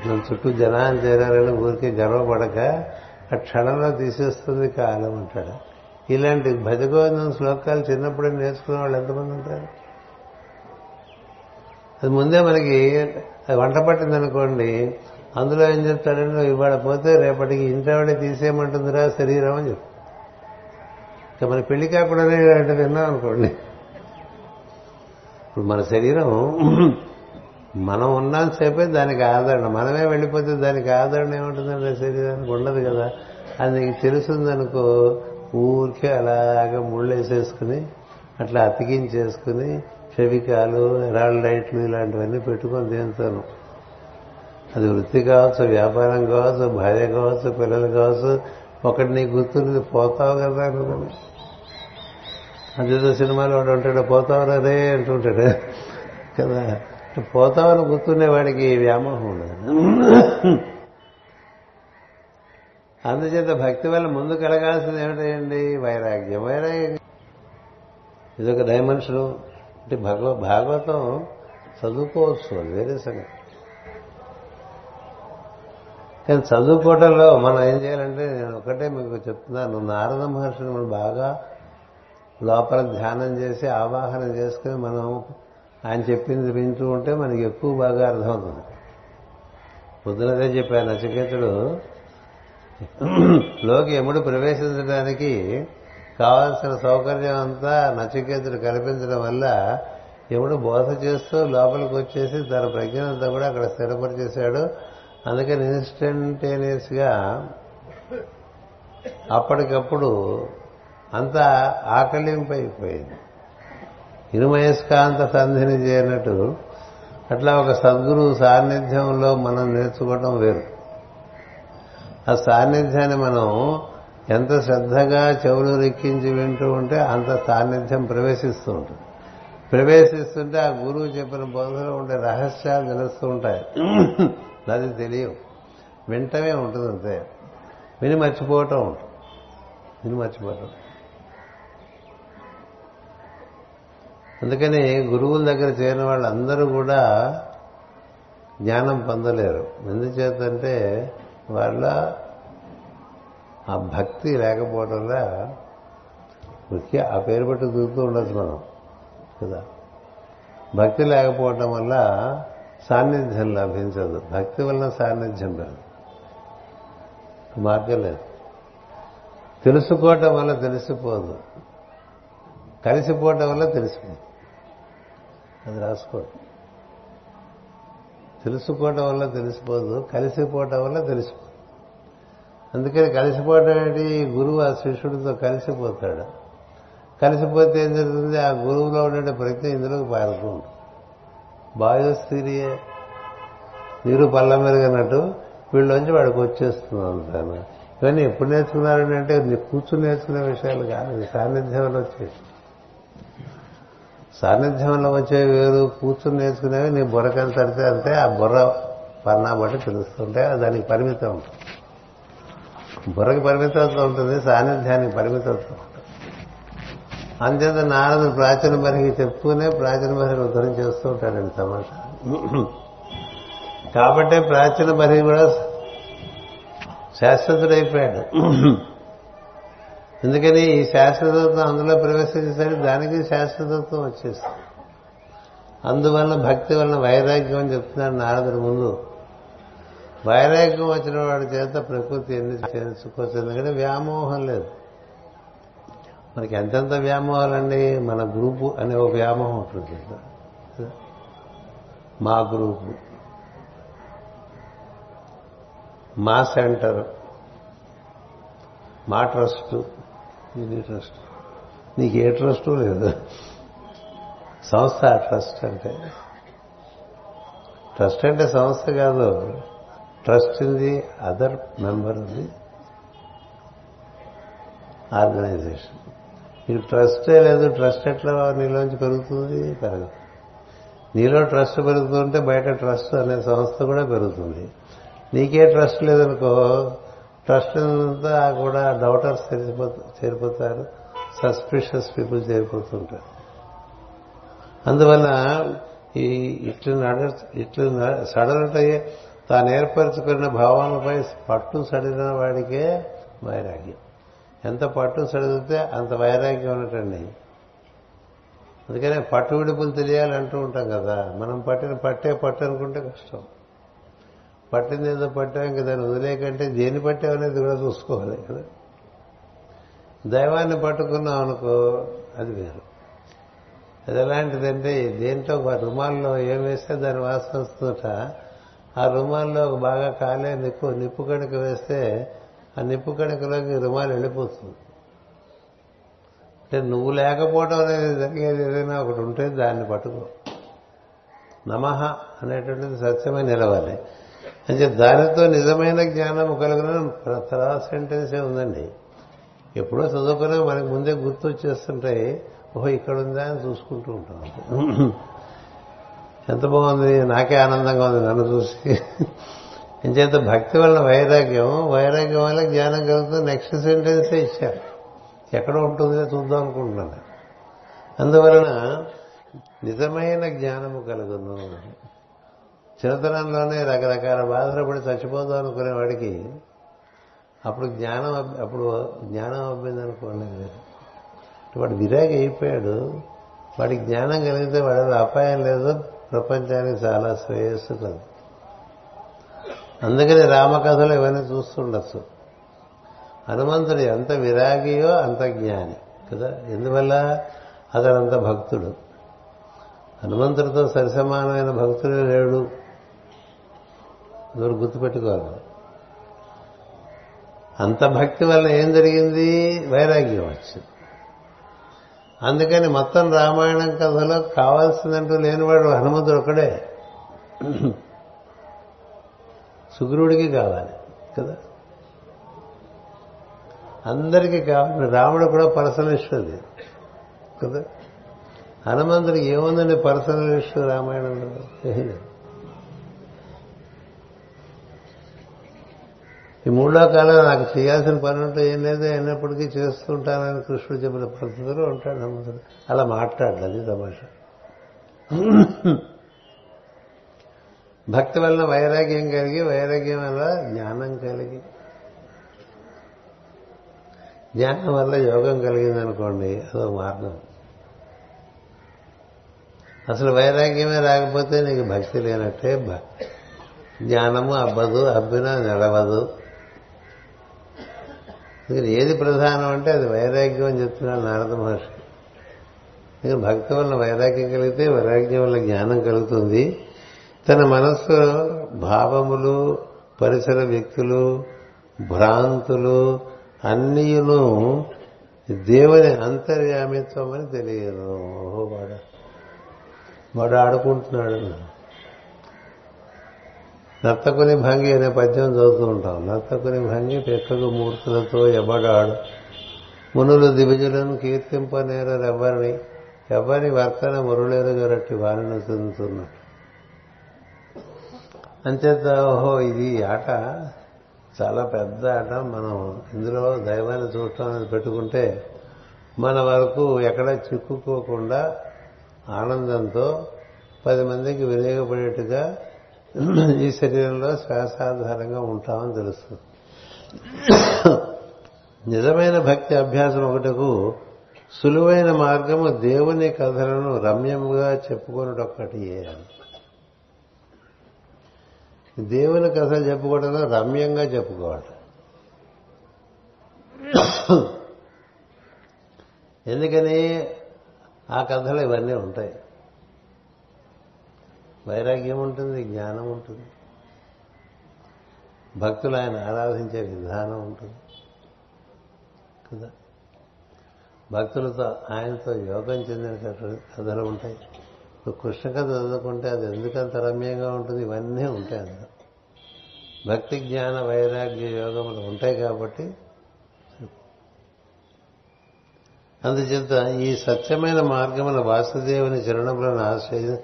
మన చుట్టూ జనాన్ని చేరారని ఊరికే గర్వపడక ఆ క్షణంలో తీసేస్తుంది కాలం అంటాడు. ఇలాంటి భజగోవిందం శ్లోకాలు చిన్నప్పుడే నేర్చుకునే వాళ్ళు ఎంతమంది ఉంటారు? అది ముందే మనకి వంట పట్టిందనుకోండి అందులో ఏం చెప్తాడంటే ఇవాళ పోతే రేపటికి ఇంటావిడే తీసేయమంటుందిరా శరీరం అని చెప్పి. ఇక మన పెళ్ళి కాకుండానే అంటే విన్నాం అనుకోండి. ఇప్పుడు మన శరీరం మనం ఉన్నాం సేపే దానికి ఆదరణ. మనమే వెళ్ళిపోతే దానికి ఆదరణ ఏముంటుందండి శరీరానికి ఉండదు కదా. అది నీకు తెలుసుందనుకో ఊరికే అలాగా ముళ్ళేసేసుకుని అట్లా అతికించేసుకుని ఫెవికాలు ఎరాల్ లైట్లు ఇలాంటివన్నీ పెట్టుకొని తింటాను అది వృత్తి కావచ్చు వ్యాపారం కావచ్చు భార్య కావచ్చు పిల్లలు కావచ్చు ఒకటి నీ గుర్తుంది పోతావు కదా అనుకున్నాను అంచేత సినిమాలో వాడు ఉంటాడు పోతావు రే? అంటుంటాడు. కదా? పోతావని గుర్తుండేవాడికి వ్యామోహం ఉండదు. అందుచేత భక్తి వల్ల ముందు కలగాల్సింది ఏమిటండి? వైరాగ్యం. వైరాగ్యం. ఇదొక డైమెన్షన్. అంటే భగవ భాగవతం చదువుకోవచ్చు అది వేరే సంగతి. కానీ చదువుకోవటంలో మనం ఏం చేయాలంటే నేను ఒకటే మీకు చెప్తున్నాను. నారద మహర్షిని మనం బాగా లోపల ధ్యానం చేసి ఆవాహన చేసుకుని మనం ఆయన చెప్పింది వింటూ ఉంటే మనకి ఎక్కువ బాగా అర్థమవుతుంది. పొద్దునదే చెప్పాను నచికేతుడు. లోకి ఎముడు ప్రవేశించడానికి కావాల్సిన సౌకర్యం అంతా నచికేతుడు కల్పించడం వల్ల ఎముడు బోధ చేస్తూ లోపలికి వచ్చేసి తన ప్రజ్ఞనంతా కూడా అక్కడ స్థిరపరిచేశాడు. అందుకని ఇన్స్టంటేనియస్గా అప్పటికప్పుడు అంతా ఆకలింపైపోయింది. ఇరుమయస్కాంత సంధిని చేయనట్టు అట్లా ఒక సద్గురువు సాన్నిధ్యంలో మనం నేర్చుకోవడం వేరు. ఆ సాన్నిధ్యాన్ని మనం ఎంత శ్రద్ధగా చెవులు రెక్కించి వింటూ ఉంటే అంత సాన్నిధ్యం ప్రవేశిస్తూ ఉంటుంది. ప్రవేశిస్తుంటే ఆ గురువు చెప్పిన బోధలో ఉండే రహస్యాలు తెలుస్తూ ఉంటాయి. అది తెలియవు. వింటమే ఉంటుంది అంతే విని మర్చిపోవటం ఉంటుంది. విని మర్చిపోవటం. అందుకని గురువుల దగ్గర చేరిన వాళ్ళందరూ కూడా జ్ఞానం పొందలేరు. ఎందుచేతంటే వాళ్ళ ఆ భక్తి లేకపోవడంలో ముఖ్య ఆ పేరు పెట్టి దూరుతూ ఉండొచ్చు మనం కదా? భక్తి లేకపోవటం వల్ల సాన్నిధ్యం లభించదు. భక్తి వలన సాన్నిధ్యం రాదు మార్గం లేదు. తెలుసుకోవటం వల్ల తెలిసిపోదు. కలిసిపోవటం వల్ల తెలిసిపోదు అది రాసుకోడు తెలుసుకోవటం వల్ల తెలిసిపోదు కలిసిపోవటం వల్ల తెలిసిపోదు. అందుకని కలిసిపోవటం ఏంటి? గురువు ఆ శిష్యుడితో కలిసిపోతాడు. కలిసిపోతే ఏం జరుగుతుంది? ఆ గురువులో ఉండే ప్రజ్ఞ ఇందులోకి పారుతూ ఉంటుంది. బాయోస్థిరియే నీరు పళ్ళ మెరుగన్నట్టు వీళ్ళలోంచి వాడికి వచ్చేస్తుంది అంతాను. ఇవన్నీ ఎప్పుడు నేర్చుకున్నారని అంటే కూర్చుని నేర్చుకునే విషయాలు కాదు సాన్నిధ్యంలో వచ్చేసి. సాన్నిధ్యంలో వచ్చే వేరు కూర్చుని నేర్చుకునేవి నీ బుర్రకని తడితే అంతే ఆ బుర్ర పన్నా బట్టి తెలుస్తుంటే దానికి పరిమితం. ఉంటుంది బుర్రకి పరిమితత్వం ఉంటుంది సాన్నిధ్యానికి పరిమితత్వం అంతేత నారదుడు ప్రాచీన మరికి చెప్పుకునే ప్రాచీన మరికి ఉద్ధరణ చేస్తూ ఉంటాడండి తమాషా. కాబట్టే ప్రాచీన మరికి కూడా శాశ్వతుడైపోయాడు. ఎందుకని ఈ శాశ్వతత్వం అందులో ప్రవేశించేసరికి దానికి శాశ్వతత్వం వచ్చేస్తుంది. అందువల్ల భక్తి వలన వైరాగ్యం అని చెప్తున్నాడు నారదుడు ముందు. వైరాగ్యం వచ్చిన వాడి చేత ప్రకృతి ఎన్ని తెలుసుకోవచ్చు ఎందుకంటే వ్యామోహం లేదు. మనకి ఎంతెంత వ్యామోహాలండి? మన గ్రూపు అనే ఒక వ్యామోహం ఉంటుంది మా గ్రూపు. మా సెంటర్. మా ట్రస్ట్. ఇది ట్రస్ట్. నీకు ఏ ట్రస్టు లేదు. సంస్థ ట్రస్ట్ అంటే. ట్రస్ట్ అంటే సంస్థ కాదు. Trust in the other member the organisation. నీకు ట్రస్టే లేదు ట్రస్ట్ ఎట్లా నీలోంచి పెరుగుతుంది? పెరగదు. నీలో ట్రస్ట్ పెరుగుతుంటే బయట ట్రస్ట్ అనే సంస్థ కూడా పెరుగుతుంది. నీకే ట్రస్ట్ లేదనుకో ట్రస్ట్ అంతా కూడా డౌటర్స్ చేరిపోతారు. సస్పిషియస్ పీపుల్ చేరిపోతుంటారు. అందువల్ల ఈ ఇట్లు నడ ఇట్లు సడలటయ్యే తాను ఏర్పరచుకున్న భావాలపై పట్టు సడిన వాడికే వైరాగ్యం. ఎంత పట్టు సడితే అంత వైరాగ్యం ఉన్నటండి. అందుకనే పట్టు విడుపులు తెలియాలంటూ ఉంటాం కదా. మనం పట్టిన పట్టే పట్టు అనుకుంటే కష్టం. పట్టింది ఏదో పట్టాం ఇంకా దాన్ని వదిలేకంటే దేన్ని పట్టామనేది కూడా చూసుకోవాలి కదా. దైవాన్ని పట్టుకున్నాం అనుకో అది వేరు. అది ఎలాంటిదంటే దేంట్లో ఒక రుమాల్లో ఏం వేస్తే దాని వాసన వస్తుందట ఆ రుమాల్లో బాగా కాలే నిప్పు నిప్పు కణిక వేస్తే ఆ నిప్పు కణికలోకి రుమాలు వెళ్ళిపోతుంది. అంటే నువ్వు లేకపోవడం అనేది జరిగేది ఏదైనా ఒకటి ఉంటే దాన్ని పట్టుకో. నమః అనేటువంటిది సత్యమై నిలవాలి. అంటే దానితో నిజమైన జ్ఞానం కలిగిన తలా సెంటెన్సే ఉందండి. ఎప్పుడో చదువుకునే మనకు ముందే గుర్తు వచ్చేస్తుంటాయి ఓహో ఇక్కడ ఉందా అని చూసుకుంటూ ఉంటాం ఎంత బాగుంది నాకే ఆనందంగా ఉంది నన్ను చూసి. ఎంచేత భక్తి వల్ల వైరాగ్యం వైరాగ్యం వల్ల జ్ఞానం కలుగుతుంది నెక్స్ట్ సెంటెన్సే ఇచ్చారు. ఎక్కడ ఉంటుందో చూద్దాం అనుకుంటున్నాను. అందువలన నిజమైన జ్ఞానము కలుగును. చిన్నతనంలోనే రకరకాల బాధలు పడి చచ్చిపోదాం అనుకునే వాడికి అప్పుడు జ్ఞానం అప్పుడు జ్ఞానం అబ్బింది అనుకోండి. వాడు విరాగి అయిపోయాడు. వాడికి జ్ఞానం కలిగితే వాడు అపాయం లేదు. ప్రపంచానికి చాలా శ్రేయస్సు కలదు. అందుకని రామకథలు ఇవన్నీ చూస్తుండొచ్చు. హనుమంతుడు ఎంత విరాగియో అంత జ్ఞాని కదా? ఎందువల్ల? అతడు అంత భక్తుడు. హనుమంతుడితో సరిసమానమైన భక్తుడే లేడు. ఎవరు గుర్తుపెట్టుకోవాలి. అంత భక్తి వల్ల ఏం జరిగింది? వైరాగ్యం వచ్చింది. అందుకని మొత్తం రామాయణం కథలో కావాల్సిందంటూ లేనివాడు హనుమంతుడు ఒకడే సుగ్రుడికి కావాలి కదా? అందరికీ కావాలి. రాముడు కూడా పర్సనలిస్ట్ అది కదా? హనుమంతుడికి ఏముందండి పర్సనలిస్ట్ రామాయణంలో? ఈ మూడో కాలం నాకు చేయాల్సిన పని ఉంటే ఏం లేదో. అయినప్పటికీ చేస్తుంటానని కృష్ణుడు చెప్పిన పరిస్థితిలో ఉంటాడు హనుమంతుడు అలా మాట్లాడదు అది తమాషా. భక్తి వలన వైరాగ్యం కలిగి వైరాగ్యం వల్ల జ్ఞానం కలిగి. జ్ఞానం వల్ల యోగం కలిగిందనుకోండి అదో మార్గం. అసలు వైరాగ్యమే రాకపోతే నీకు భక్తి లేనట్టే జ్ఞానము అబ్బదు అబ్బినా నడవదు. అందుకని ఏది ప్రధానం అంటే అది వైరాగ్యం అని చెప్తున్నాడు నారద మహర్షి. అందుకని భక్తి వల్ల వైరాగ్యం కలిగితే వైరాగ్యం వల్ల జ్ఞానం కలుగుతుంది. తన మనస్సు భావములు పరిసర వ్యక్తులు భ్రాంతులు అన్నీను దేవుని అంతర్యామిత్వం అని తెలియదు. ఓహో వాడు వాడు ఆడుకుంటున్నాడు. నర్తకుని భంగి అనే పద్యం చదువుతూ ఉంటాం. నర్తకుని భంగి పెక్కకు మూర్తులతో ఎవ్వడాడు మునులు దివిజులను కీర్తింపనేరరు ఎవరిని ఎవరి వర్తన మురులేరు గరట్టి వారిని చెందుతున్నట్టు అంచేత ఓహో ఇది ఆట చాలా పెద్ద ఆట. మనం ఇందులో దైవాన్ని చూడటం అనేది పెట్టుకుంటే మన వరకు ఎక్కడ చిక్కుకోకుండా ఆనందంతో పది మందికి వినియోగపడేట్టుగా ఈ శరీరంలో శ్వాసాధారంగా ఉంటామని తెలుస్తుంది. నిజమైన భక్తి అభ్యాసం ఒకటకు సులువైన మార్గము దేవుని కథలను రమ్యముగా చెప్పుకున్నటొక్కటి దేవుని కథలు చెప్పుకోవడంలో రమ్యంగా చెప్పుకోవాలి. ఎందుకని? ఆ కథలు ఇవన్నీ ఉంటాయి. వైరాగ్యం ఉంటుంది జ్ఞానం ఉంటుంది. భక్తులు ఆయన ఆరాధించే విధానం ఉంటుంది. కదా? భక్తులతో ఆయనతో యోగం చెందిన కథలు ఉంటాయి. ఇప్పుడు కృష్ణ కథ చదువుకుంటే అది ఎందుకంత రమ్యంగా ఉంటుంది? ఇవన్నీ ఉంటాయి అందులో. భక్తి జ్ఞాన వైరాగ్య యోగములు ఉంటాయి కాబట్టి అందుచేత ఈ సత్యమైన మార్గమున వాసుదేవుని చరణములను ఆశ్రయ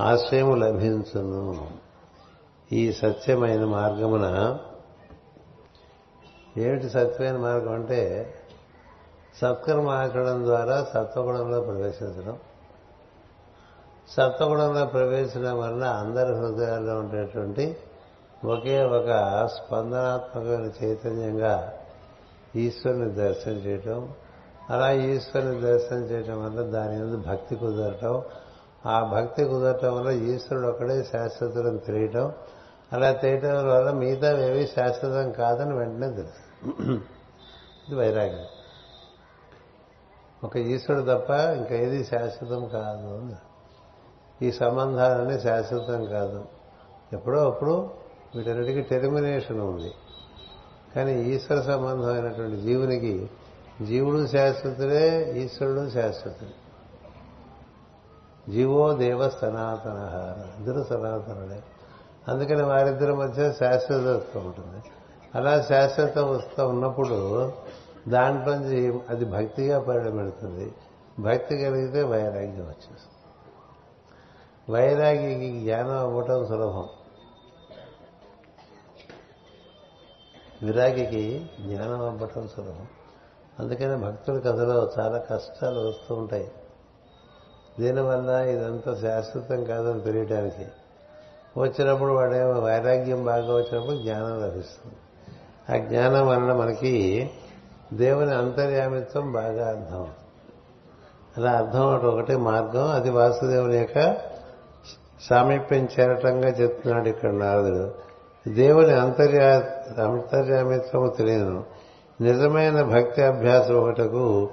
ఆశ్రయము లభించును. ఈ సత్యమైన మార్గమున ఏమిటి సత్యమైన మార్గం అంటే సత్కర్మ ఆచరణ ద్వారా సత్వగుణంలో ప్రవేశించడం. సత్వగుణంలో ప్రవేశించడం వలన అందరి హృదయాల్లో ఉండేటువంటి ఒకే ఒక స్పందనాత్మకమైన చైతన్యంగా ఈశ్వరుని దర్శనం చేయటం. అలా ఈశ్వరుని దర్శనం చేయటం వల్ల దాని మీద భక్తి కుదరటం ఆ భక్తి కుదరటం వల్ల ఈశ్వరుడు ఒకడే శాశ్వతం తెలియటం అలా తెలియటం వల్ల మిగతా ఏవి శాశ్వతం కాదని వెంటనే తెలుసు. ఇది వైరాగ్యం. ఒక ఈశ్వరుడు తప్ప ఇంకా ఏది శాశ్వతం కాదు ఈ సంబంధాలన్నీ శాశ్వతం కాదు. ఎప్పుడో అప్పుడు వీటన్నిటికీ టెర్మినేషన్ ఉంది. కానీ ఈశ్వర సంబంధమైనటువంటి జీవునికి జీవుడు శాశ్వతుడే ఈశ్వరుడు శాశ్వతుడే. జీవో దేవ సనాతన ఇద్దరు సనాతనుడే అందుకని వారిద్దరి మధ్య శాశ్వతత్వం ఉంటుంది. అలా శాశ్వత ఉన్నప్పుడు దాంట్లోంచి అది భక్తిగా పరిణమిడుతుంది భక్తి కలిగితే వైరాగ్యం వచ్చేస్తుంది. వైరాగ్యకి జ్ఞానం అవ్వటం సులభం. విరాగికి జ్ఞానం అవ్వటం సులభం. అందుకని భక్తుల కథలో చాలా కష్టాలు వస్తూ ఉంటాయి. దీనివల్ల ఇదంతా శాశ్వతం కాదని తెలియటానికి వచ్చినప్పుడు వాడే వైరాగ్యం బాగా వచ్చినప్పుడు జ్ఞానం లభిస్తుంది. ఆ జ్ఞానం వలన మనకి దేవుని అంతర్యామిత్వం బాగా అర్థం. అలా అర్థం అవటం ఒకటే మార్గం అది వాసుదేవుని యొక్క సామీప్యం చేరటంగా చెప్తున్నాడు ఇక్కడ నారదుడు. దేవుని అంతర్యా అంతర్యామిత్వము తెలియను నిజమైన భక్తి అభ్యాసం ఒకటకు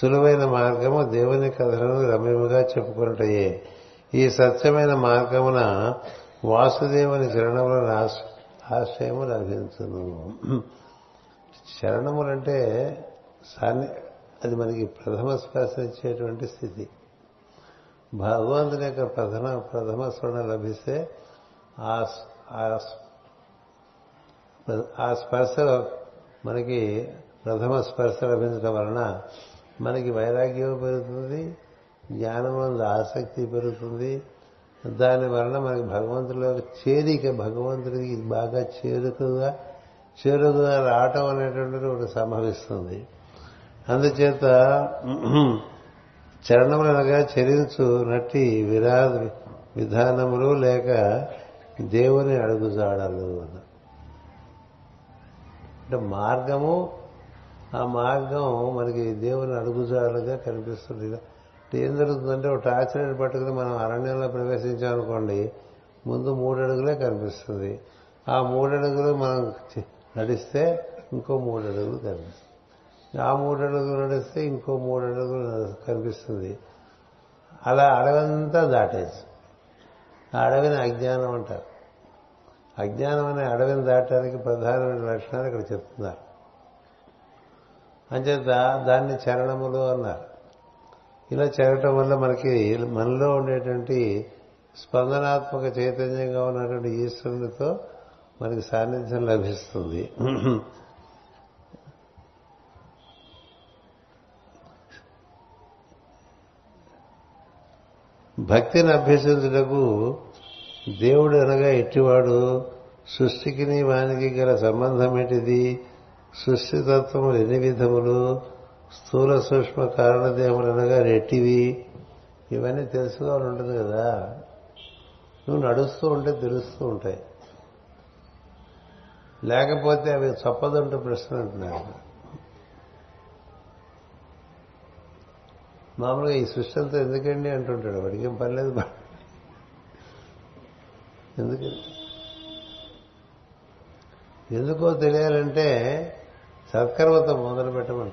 సులువైన మార్గము దేవుని కథలను రమ్యముగా చెప్పుకున్నటయే ఈ సత్యమైన మార్గమున వాసుదేవుని చరణములను ఆశ్రయము లభించును. శరణములంటే సాన్ని అది మనకి ప్రథమ స్పర్శ ఇచ్చేటువంటి స్థితి. భగవంతుని యొక్క ప్రథమ ప్రథమ స్మరణ లభిస్తే ఆ స్పర్శ మనకి ప్రథమ స్పర్శ లభించడం వలన మనకి వైరాగ్యం పెరుగుతుంది జ్ఞానం వల్ల ఆసక్తి పెరుగుతుంది. దాని వలన మనకి భగవంతులో చేరిక భగవంతుడికి బాగా చేరుకుగా చేరుకుగా రావటం అనేటువంటిది ఒకటి సంభవిస్తుంది. అందుచేత చరణములనగా చరించు నట్టి విరా విధానములు లేక దేవుని అడుగుజాడలు అంటే మార్గము ఆ మార్గం మనకి దేవుని అడుగుజారులుగా కనిపిస్తుంది. ఏం జరుగుతుందంటే ఒక టార్చర్ పట్టుకుని మనం అరణ్యంలో ప్రవేశించామనుకోండి ముందు మూడు అడుగులే కనిపిస్తుంది. ఆ మూడు అడుగులు మనం నడిస్తే ఇంకో మూడు అడుగులు కనిపిస్తుంది. ఆ మూడు అడుగులు నడిస్తే ఇంకో మూడు అడుగులు కనిపిస్తుంది. అలా అడవంతా దాటేసి ఆ అడవిని అజ్ఞానం అంటారు. అజ్ఞానం అనే అడవిని దాటడానికి ప్రధానమైన లక్షణాలు ఇక్కడ చెప్తున్నారు. అంచేత దాన్ని చరణములు అన్నారు. ఇలా చేరటం వల్ల మనకి మనలో ఉండేటువంటి స్పందనాత్మక చైతన్యంగా ఉన్నటువంటి ఈశ్వరునితో మనకి సాన్నిధ్యం లభిస్తుంది. భక్తిని అభ్యసించుటకు దేవుడు అనగా ఎట్టివాడు? సృష్టికిని వానికి గల సంబంధం ఏంటిది? సృష్టితత్వములు ఎన్ని విధములు? స్థూల సూక్ష్మ కారణదేములు అనగా రెట్టివి ఇవన్నీ తెలుసుకోవాలి ఉంటుంది కదా. నువ్వు నడుస్తూ ఉంటే తెలుస్తూ ఉంటాయి. లేకపోతే అవి చప్పదంటూ ప్రశ్న అంటున్నారు. మామూలుగా ఈ సృష్టితో ఎందుకండి అంటుంటాడు. వాడికి ఏం పర్లేదు ఎందుకండి ఎందుకో తెలియాలంటే సత్కర్మతో మొదలు పెట్టమని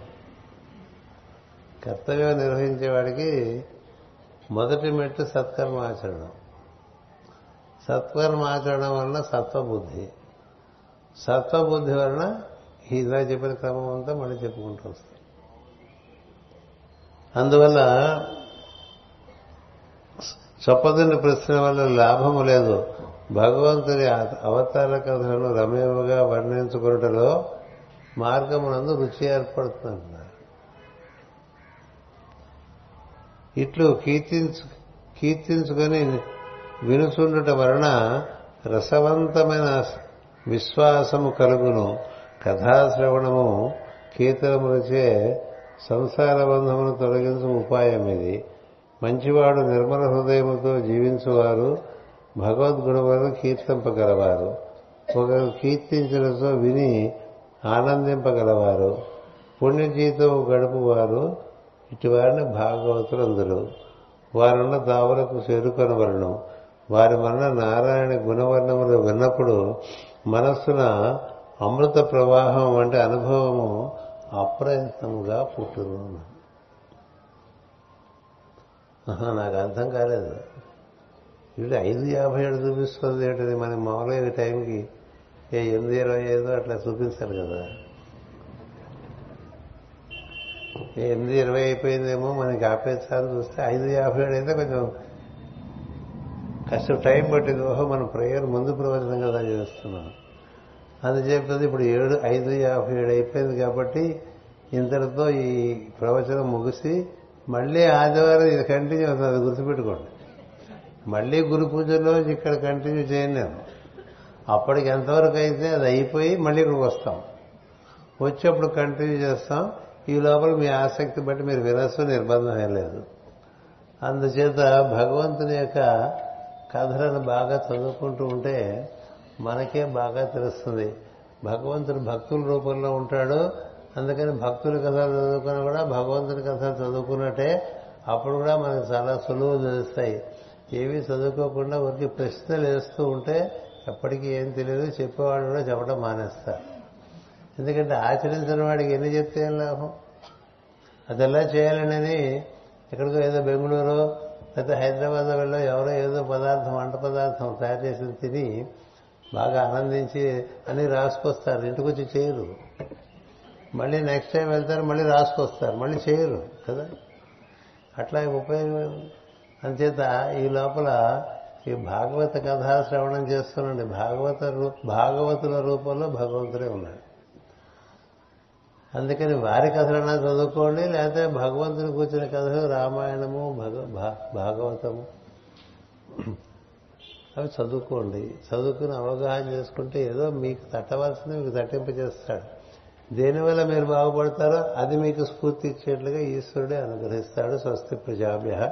కర్తవ్యం నిర్వహించేవాడికి మొదటి మెట్టు సత్కర్మ ఆచరణం సత్కర్మ ఆచరణం వలన సత్వబుద్ధి. సత్వబుద్ధి వలన ఇలా చెప్పిన క్రమం అంతా మళ్ళీ చెప్పుకుంటూ వస్తాం. అందువల్ల చొప్పదని ప్రశ్న వల్ల లాభము లేదు. భగవంతుని అవతార కథలను రమేముగా వర్ణించుకున్నటలో మార్గమునందు రుచి ఏర్పడుతుందంటున్నారు ఇట్లు కీర్తించు కీర్తించుకొని వినుచుండుట వలన రసవంతమైన విశ్వాసము కలుగును. కథాశ్రవణము కీర్తనములచే సంసార బంధమును తొలగించు ఉపాయం ఇది. మంచివాడు నిర్మల హృదయముతో జీవించువారు భగవద్గుణములను కీర్తింపగలవారు. ఒకరు కీర్తించినతో విని ఆనందింపగలవారు. పుణ్యజీతం గడుపువారు. ఇటువారిని భాగవతులందరూ. వారున్న దావులకు చేరుకొనవలను. వారి వలన నారాయణ గుణవర్ణములు విన్నప్పుడు మనస్సున అమృత ప్రవాహం వంటి అనుభవము అప్రయత్నముగా పుట్టును నాకు అర్థం కాలేదు. ఇప్పుడు ఐదు యాభై ఏడు చూపిస్తుంది ఏంటది? మన మామూలుగా టైంకి ఏ ఎనిమిది ఇరవై ఐదు అట్లా చూపించాలి కదా. ఎనిమిది ఇరవై అయిపోయిందేమో మనకి ఆపేసారి చూస్తే ఐదు యాభై ఏడు అయితే కొంచెం కష్టం. టైం పట్టింది. ఓహో మనం ప్రేయర్ ముందు ప్రవచనం కదా చేస్తున్నాం. అది చెప్తుంది ఇప్పుడు ఏడు ఐదు యాభై ఏడు అయిపోయింది కాబట్టి ఇంతటితో ఈ ప్రవచనం ముగిసి మళ్ళీ ఆదివారం ఇది కంటిన్యూ అవుతుంది. అది గుర్తుపెట్టుకోండి. మళ్ళీ గురు పూజలో ఇక్కడ కంటిన్యూ చేయను నేను. అప్పటికి ఎంతవరకు అయితే అది అయిపోయి మళ్ళీ ఇక్కడికి వస్తాం. వచ్చేప్పుడు కంటిన్యూ చేస్తాం. ఈ లోపల మీ ఆసక్తి బట్టి మీరు వినస్సు నిర్బంధం ఏం లేదు. అందుచేత భగవంతుని యొక్క కథలను బాగా చదువుకుంటూ ఉంటే మనకే బాగా తెలుస్తుంది. భగవంతుడు భక్తుల రూపంలో ఉంటాడు. అందుకని భక్తుల కథలు చదువుకున్నా కూడా భగవంతుని కథలు చదువుకున్నట్టే అప్పుడు కూడా మనకు చాలా సులువు తెలుస్తాయి. ఏవి చదువుకోకుండా వారికి ప్రశ్నలు వేస్తూ ఉంటే ఎప్పటికీ ఏం తెలియదు చెప్పేవాడు కూడా చెప్పడం మానేస్తారు. ఎందుకంటే ఆచరించిన వాడికి ఎన్ని చెప్తే ఏం లాభం? అది ఎలా చేయాలనేది ఎక్కడికో ఏదో బెంగళూరు లేకపోతే హైదరాబాద్ వెళ్ళో ఎవరో ఏదో పదార్థం వంట పదార్థం తయారు చేసి తిని బాగా ఆనందించి అన్ని రాసుకొస్తారు. ఇంటికి వచ్చి చేయరు. మళ్ళీ నెక్స్ట్ టైం వెళ్తారు మళ్ళీ రాసుకొస్తారు. మళ్ళీ చేయరు కదా? అట్లా ఉపయోగం అంచేత ఈ లోపల ఈ భాగవత కథా శ్రవణం చేస్తున్నాండి భాగవత భాగవతుల రూపంలో భగవంతుడే ఉన్నాడు. అందుకని వారి కథలన్నా చదువుకోండి లేకపోతే భగవంతుని కూర్చున్న కథలు రామాయణము భాగవతము అవి చదువుకోండి. చదువుకుని అవగాహన చేసుకుంటే ఏదో మీకు తట్టవలసింది మీకు తట్టింపు చేస్తాడు. దేనివల్ల మీరు బాగుపడతారో అది మీకు స్ఫూర్తి ఇచ్చేట్లుగా ఈశ్వరుడే అనుగ్రహిస్తాడు స్వస్తి ప్రజాభ్య.